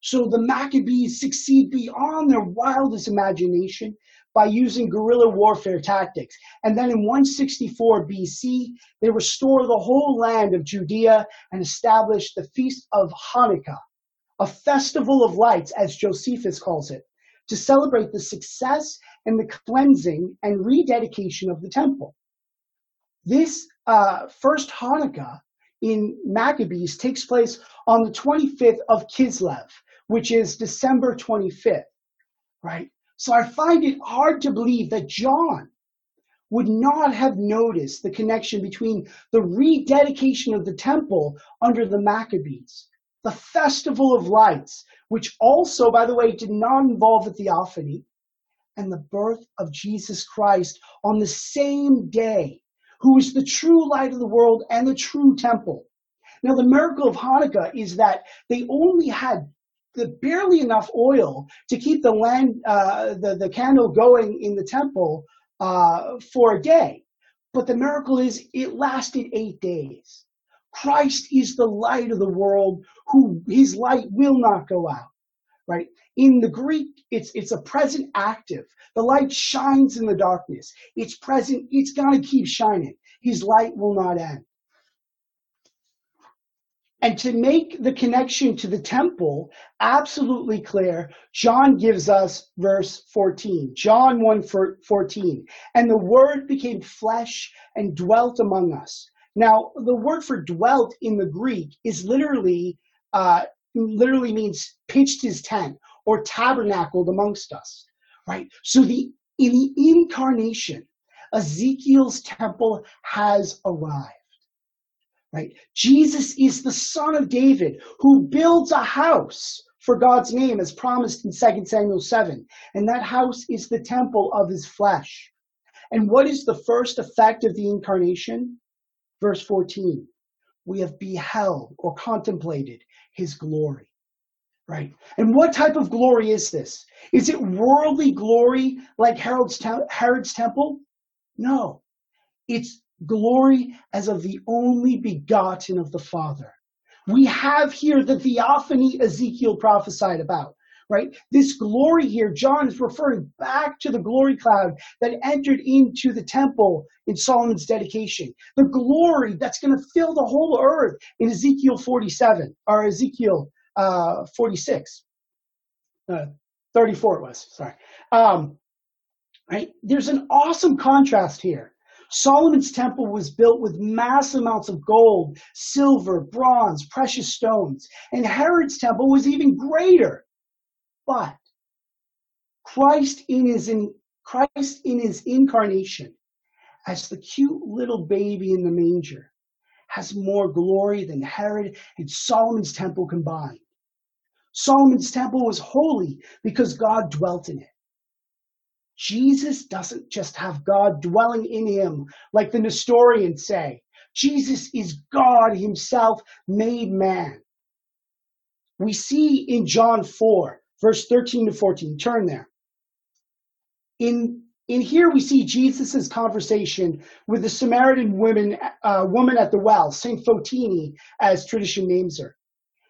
So the Maccabees succeed beyond their wildest imagination by using guerrilla warfare tactics. And then in 164 BC, they restore the whole land of Judea and establish the Feast of Hanukkah, a festival of lights, as Josephus calls it, to celebrate the success and the cleansing and rededication of the temple. This uh, first Hanukkah in Maccabees takes place on the 25th of Kislev, which is December 25th, right? So I find it hard to believe that John would not have noticed the connection between the rededication of the temple under the Maccabees, the festival of lights, which also, by the way, did not involve a theophany, and the birth of Jesus Christ on the same day, who is the true light of the world and the true temple. Now, the miracle of Hanukkah is that they only had the, barely enough oil to keep the land, uh, the, the candle going in the temple uh, for a day. But the miracle is it lasted eight days. Christ is the light of the world who his light will not go out. Right? In the Greek, it's, it's a present active. The light shines in the darkness. It's present. It's to keep shining. His light will not end. And to make the connection to the temple absolutely clear, John gives us verse 14. John 1 14. And the word became flesh and dwelt among us. Now, the word for dwelt in the Greek is literally, uh, literally means pitched his tent or tabernacled amongst us, right? So the, in the incarnation, Ezekiel's temple has arrived. Right? Jesus is the son of David who builds a house for God's name as promised in 2 Samuel 7. And that house is the temple of his flesh. And what is the first effect of the incarnation? Verse 14. We have beheld or contemplated his glory. Right? And what type of glory is this? Is it worldly glory like Herod's, Herod's temple? No. It's glory as of the only begotten of the Father. We have here the theophany Ezekiel prophesied about, right? This glory here, John is referring back to the glory cloud that entered into the temple in Solomon's dedication. The glory that's going to fill the whole earth in Ezekiel 47, or Ezekiel uh, 46. Uh, 34 it was, sorry. Um, right? There's an awesome contrast here Solomon's temple was built with mass amounts of gold, silver, bronze, precious stones, and Herod's temple was even greater. But Christ in his in, Christ in his incarnation as the cute little baby in the manger has more glory than Herod and Solomon's temple combined. Solomon's temple was holy because God dwelt in it. Jesus doesn't just have God dwelling in him, like the Nestorians say. Jesus is God himself made man. We see in John 4, verse 13 to 14. Turn there. In, in here, we see Jesus' conversation with the Samaritan woman, uh, woman at the well, St. Photini, as tradition names her.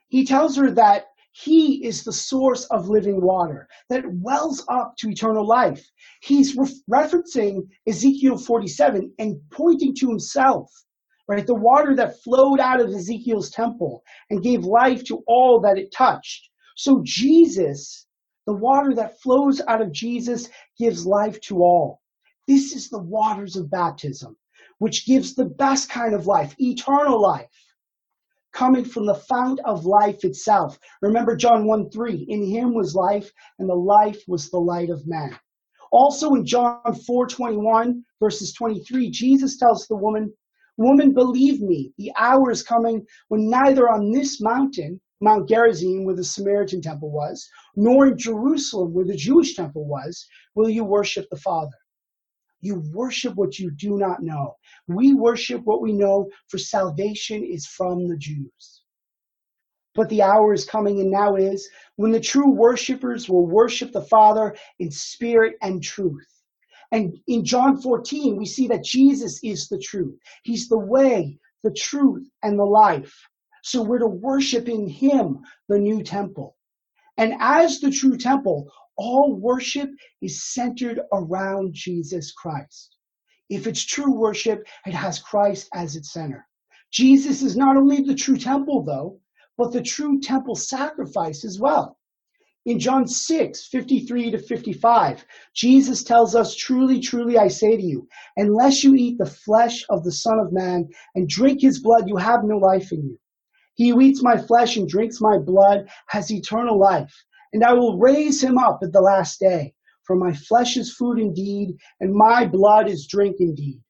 He tells her that he is the source of living water that wells up to eternal life. He's re- referencing Ezekiel 47 and pointing to himself, right? The water that flowed out of Ezekiel's temple and gave life to all that it touched. So Jesus, the water that flows out of Jesus gives life to all. This is the waters of baptism, which gives the best kind of life, eternal life coming from the fount of life itself. Remember John 1 3, in him was life, and the life was the light of man. Also in John 4 21, verses 23, Jesus tells the woman, Woman, believe me, the hour is coming when neither on this mountain, Mount Gerizim, where the Samaritan temple was, nor in Jerusalem, where the Jewish temple was, will you worship the Father. You worship what you do not know. We worship what we know, for salvation is from the Jews. But the hour is coming and now is when the true worshippers will worship the Father in spirit and truth. And in John 14, we see that Jesus is the truth. He's the way, the truth, and the life. So we're to worship in Him, the new temple. And as the true temple, all worship is centered around Jesus Christ. If it's true worship, it has Christ as its center. Jesus is not only the true temple, though, but the true temple sacrifice as well. In John 6, 53 to 55, Jesus tells us, Truly, truly, I say to you, unless you eat the flesh of the Son of Man and drink his blood, you have no life in you. He who eats my flesh and drinks my blood has eternal life, and I will raise him up at the last day. For my flesh is food indeed, and my blood is drink indeed.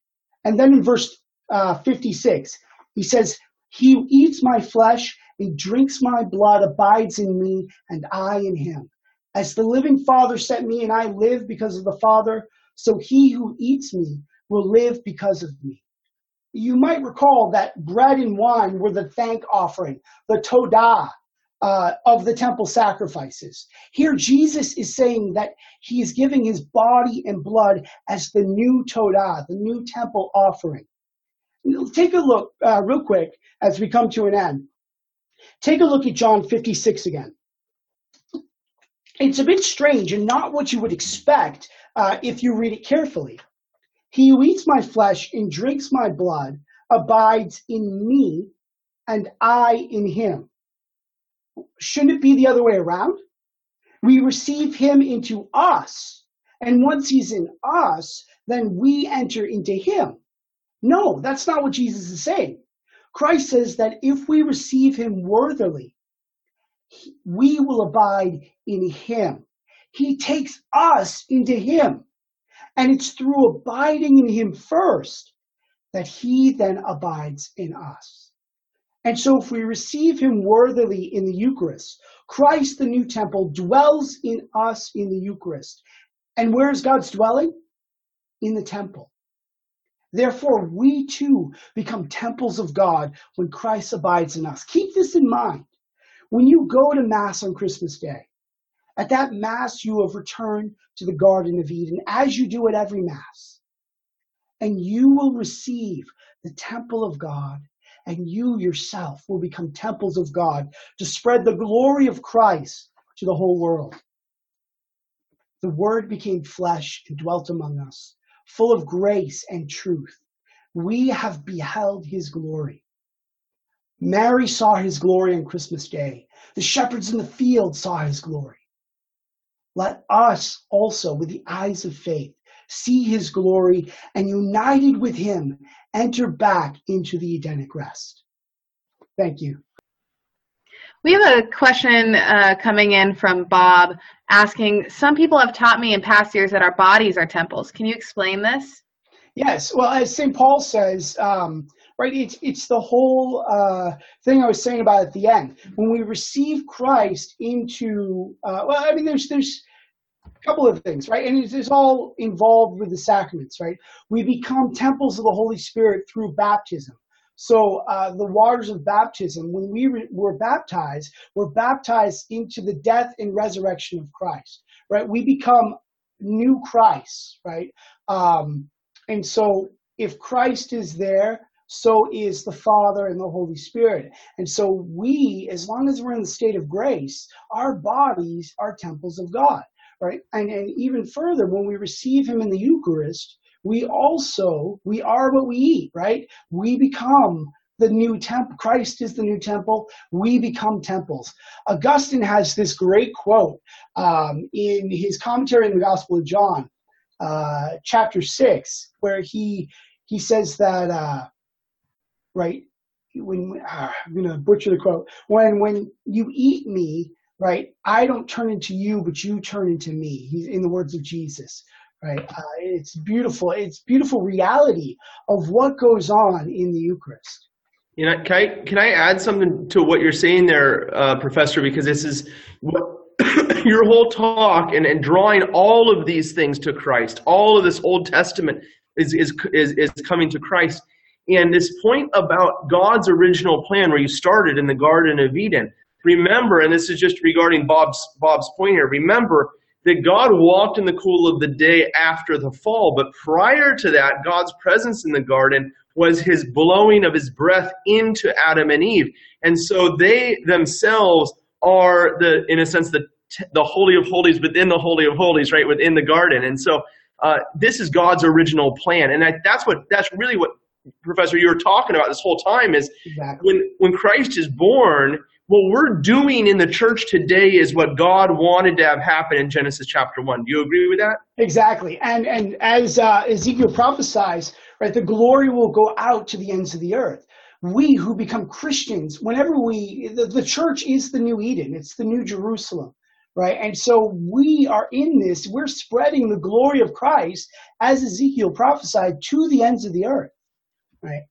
And then in verse uh, 56, he says, He who eats my flesh and drinks my blood abides in me, and I in him. As the living Father sent me, and I live because of the Father, so he who eats me will live because of me. You might recall that bread and wine were the thank offering, the todah, uh, of the temple sacrifices. Here, Jesus is saying that he is giving his body and blood as the new Todah, the new temple offering. Take a look uh, real quick as we come to an end. Take a look at John 56 again. It's a bit strange and not what you would expect uh, if you read it carefully. He who eats my flesh and drinks my blood abides in me, and I in him shouldn't it be the other way around? We receive him into us. And once he's in us, then we enter into him. No, that's not what Jesus is saying. Christ says that if we receive him worthily, we will abide in him. He takes us into him. And it's through abiding in him first that he then abides in us. And so if we receive him worthily in the Eucharist, Christ, the new temple, dwells in us in the Eucharist. And where is God's dwelling? In the temple. Therefore, we too become temples of God when Christ abides in us. Keep this in mind. When you go to Mass on Christmas Day, at that Mass, you have returned to the Garden of Eden, as you do at every Mass. And you will receive the temple of God, and you yourself will become temples of God to spread the glory of Christ to the whole world. The Word became flesh and dwelt among us full of grace and truth. We have beheld his glory. Mary saw his glory on Christmas Day. The shepherds in the field saw his glory. Let us also, with the eyes of faith, see his glory and united with him, enter back into the Edenic rest. Thank you. We have a question uh, coming in from Bob asking Some people have taught me in past years that our bodies are temples. Can you explain this? Yes. Well, as St. Paul says, um, right, it's, it's the whole uh, thing I was saying about at the end. When we receive Christ into, uh, well, I mean, there's, there's, couple of things, right? And it's, all involved with the sacraments, right? We become temples of the Holy Spirit through baptism. So uh, the waters of baptism, when we re- were baptized, we're baptized into the death and resurrection of Christ, right? We become new Christ, right? Um, and so if Christ is there, so is the Father and the Holy Spirit. And so we, as long as we're in the state of grace, our bodies are temples of God, right? And, and even further, when we receive Him in the Eucharist, we also, we are what we eat, right? We become the new temple. Christ is the new temple. We become temples. Augustine has this great quote um, in his commentary in the Gospel of John, uh, chapter six, where he he says that uh, right when uh, I'm going to butcher the quote when when you eat me right I don't turn into you but you turn into me. He's in the words of Jesus right? Uh, it's beautiful. It's beautiful reality of what goes on in the Eucharist. You know, can I can I add something to what you're saying there, uh, Professor? Because this is what your whole talk and, and drawing all of these things to Christ. All of this Old Testament is is is, is coming to Christ. And this point about God's original plan, where you started in the Garden of Eden. Remember, and this is just regarding Bob's Bob's point here. Remember that God walked in the cool of the day after the fall. But prior to that, God's presence in the garden was his blowing of his breath into Adam and Eve. And so they themselves are the, in a sense, the, the holy of holies within the holy of holies, right, within the garden. And so uh, this is God's original plan. And I, that's what, that's really what, Professor, you were talking about this whole time is exactly. when, when Christ is born, what we're doing in the church today is what God wanted to have happen in Genesis chapter 1. Do you agree with that? Exactly. And and as uh, Ezekiel prophesies, right, the glory will go out to the ends of the earth. We who become Christians, whenever we, the, the church is the new Eden, it's the new Jerusalem, right? And so we are in this, we're spreading the glory of Christ, as Ezekiel prophesied, to the ends of the earth, right?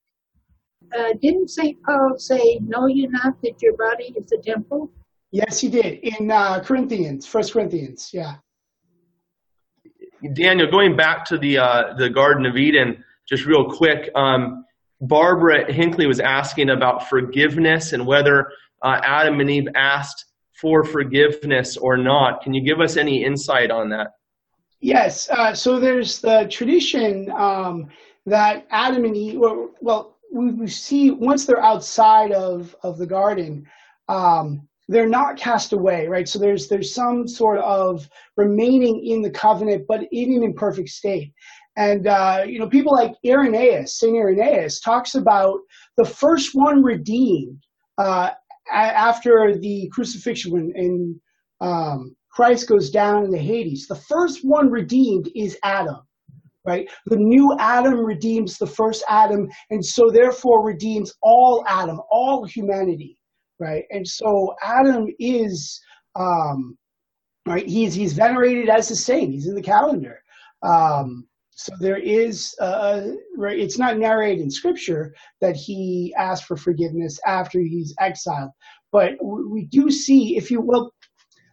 Uh, didn't St. Paul say, Know you not that your body is a temple? Yes, he did in uh, Corinthians, First Corinthians. Yeah. Daniel, going back to the uh, the Garden of Eden, just real quick. Um, Barbara Hinckley was asking about forgiveness and whether uh, Adam and Eve asked for forgiveness or not. Can you give us any insight on that? Yes. Uh, so there's the tradition um, that Adam and Eve, well, well we, see once they're outside of, of the garden, um, they're not cast away, right? So there's there's some sort of remaining in the covenant, but in an imperfect state. And uh, you know, people like Irenaeus, Saint Irenaeus, talks about the first one redeemed uh, after the crucifixion when and um, Christ goes down into Hades. The first one redeemed is Adam right? The new Adam redeems the first Adam, and so therefore redeems all Adam, all humanity, right? And so Adam is, um, right? He's he's venerated as the saint. He's in the calendar. Um, so there is, uh, right, it's not narrated in scripture that he asked for forgiveness after he's exiled. But we do see, if you will,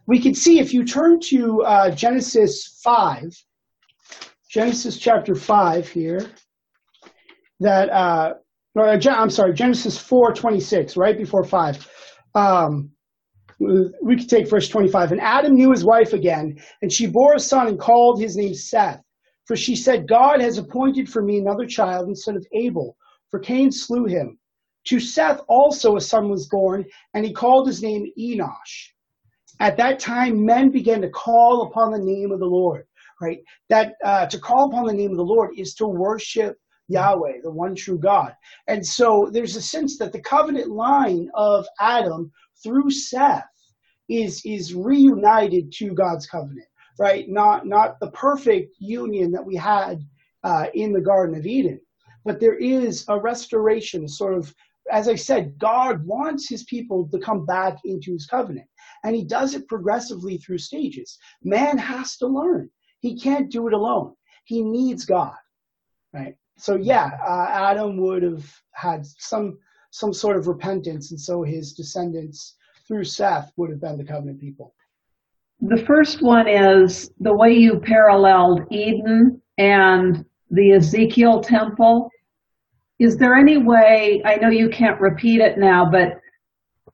we can see if you turn to uh, Genesis 5, Genesis chapter 5 here, that, uh, or, I'm sorry, Genesis 4 26, right before 5. Um, we could take verse 25. And Adam knew his wife again, and she bore a son and called his name Seth. For she said, God has appointed for me another child instead of Abel, for Cain slew him. To Seth also a son was born, and he called his name Enosh. At that time, men began to call upon the name of the Lord. Right? That uh, to call upon the name of the Lord is to worship Yahweh, the one true God. And so there's a sense that the covenant line of Adam through Seth is is reunited to God's covenant right? Not not the perfect union that we had uh, in the Garden of Eden, but there is a restoration, sort of. As I said, God wants his people to come back into his covenant, and he does it progressively through stages. Man has to learn. He can't do it alone. He needs God, right? So yeah, uh, Adam would have had some some sort of repentance, and so his descendants through Seth would have been the covenant people. The first one is the way you paralleled Eden and the Ezekiel temple. Is there any way, I know you can't repeat it now, but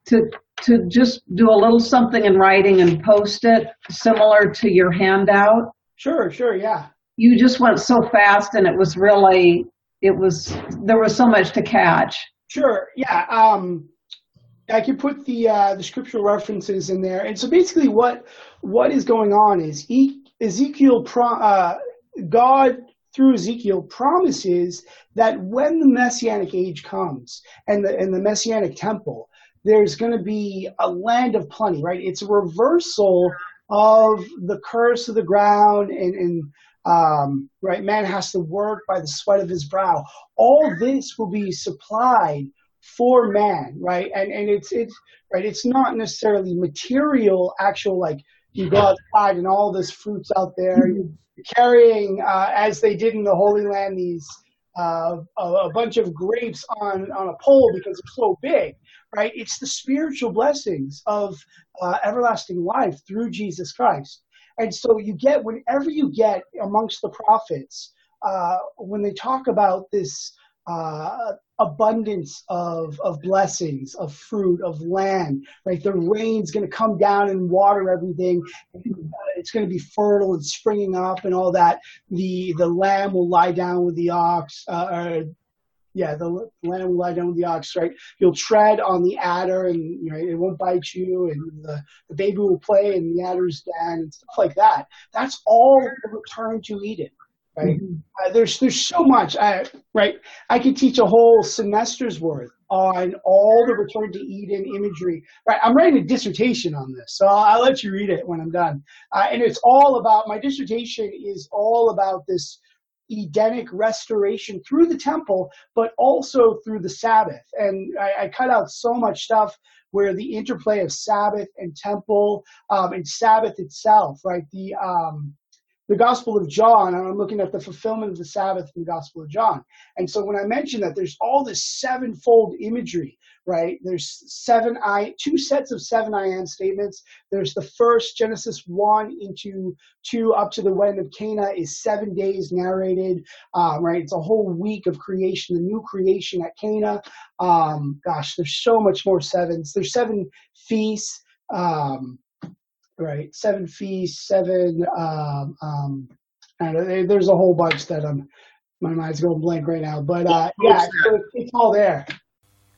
to, to just do a little something in writing and post it similar to your handout? Sure, sure, yeah. You just went so fast and it was really, it was, there was so much to catch. Sure, yeah. Um, I can put the uh, the scriptural references in there, and so basically, what what is going on is Ezekiel, uh, God through Ezekiel promises that when the messianic age comes and the and the messianic temple, there's going to be a land of plenty, right? It's a reversal of the curse of the ground and, and um, right, man has to work by the sweat of his brow. All this will be supplied for man, right? And and it's it's right. It's not necessarily material, actual like you go outside and all this fruits out there. You're carrying, uh, as they did in the Holy Land, these uh, a, a, bunch of grapes on on a pole because it's so big, right? It's the spiritual blessings of uh, everlasting life through Jesus Christ. And so you get whenever you get amongst the prophets uh, when they talk about this uh, abundance of, of blessings, of fruit, of land, right? The rain's going to come down and water everything. It's going to be fertile and springing up and all that. The, the lamb will lie down with the ox, uh, or, yeah, the lamb will lie down with the ox, right? You'll tread on the adder and you know, it won't bite you and the, the baby will play and the adder's den and stuff like that. That's all the return to Eden right? Mm-hmm. Uh, there's there's so much. I, right, I could teach a whole semester's worth on all the return to Eden imagery. Right, I'm writing a dissertation on this, so I'll, I'll let you read it when I'm done. Uh, and it's all about my dissertation is all about this Edenic restoration through the temple, but also through the Sabbath. And I, I cut out so much stuff where the interplay of Sabbath and temple um, and Sabbath itself, right? The um, the Gospel of John, and I'm looking at the fulfillment of the Sabbath in the Gospel of John. And so when I mention that there's all this sevenfold imagery, right? There's seven I two sets of seven I am statements. There's the first Genesis one into two up to the wedding of Cana is seven days narrated, um, right? It's a whole week of creation, the new creation at Cana. Um, gosh, there's so much more sevens. There's seven feasts. Um, right? Seven feasts, seven. Um, um, know, there's a whole bunch that I'm. My mind's going blank right now, but uh, yeah, it's all there.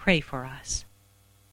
pray for us.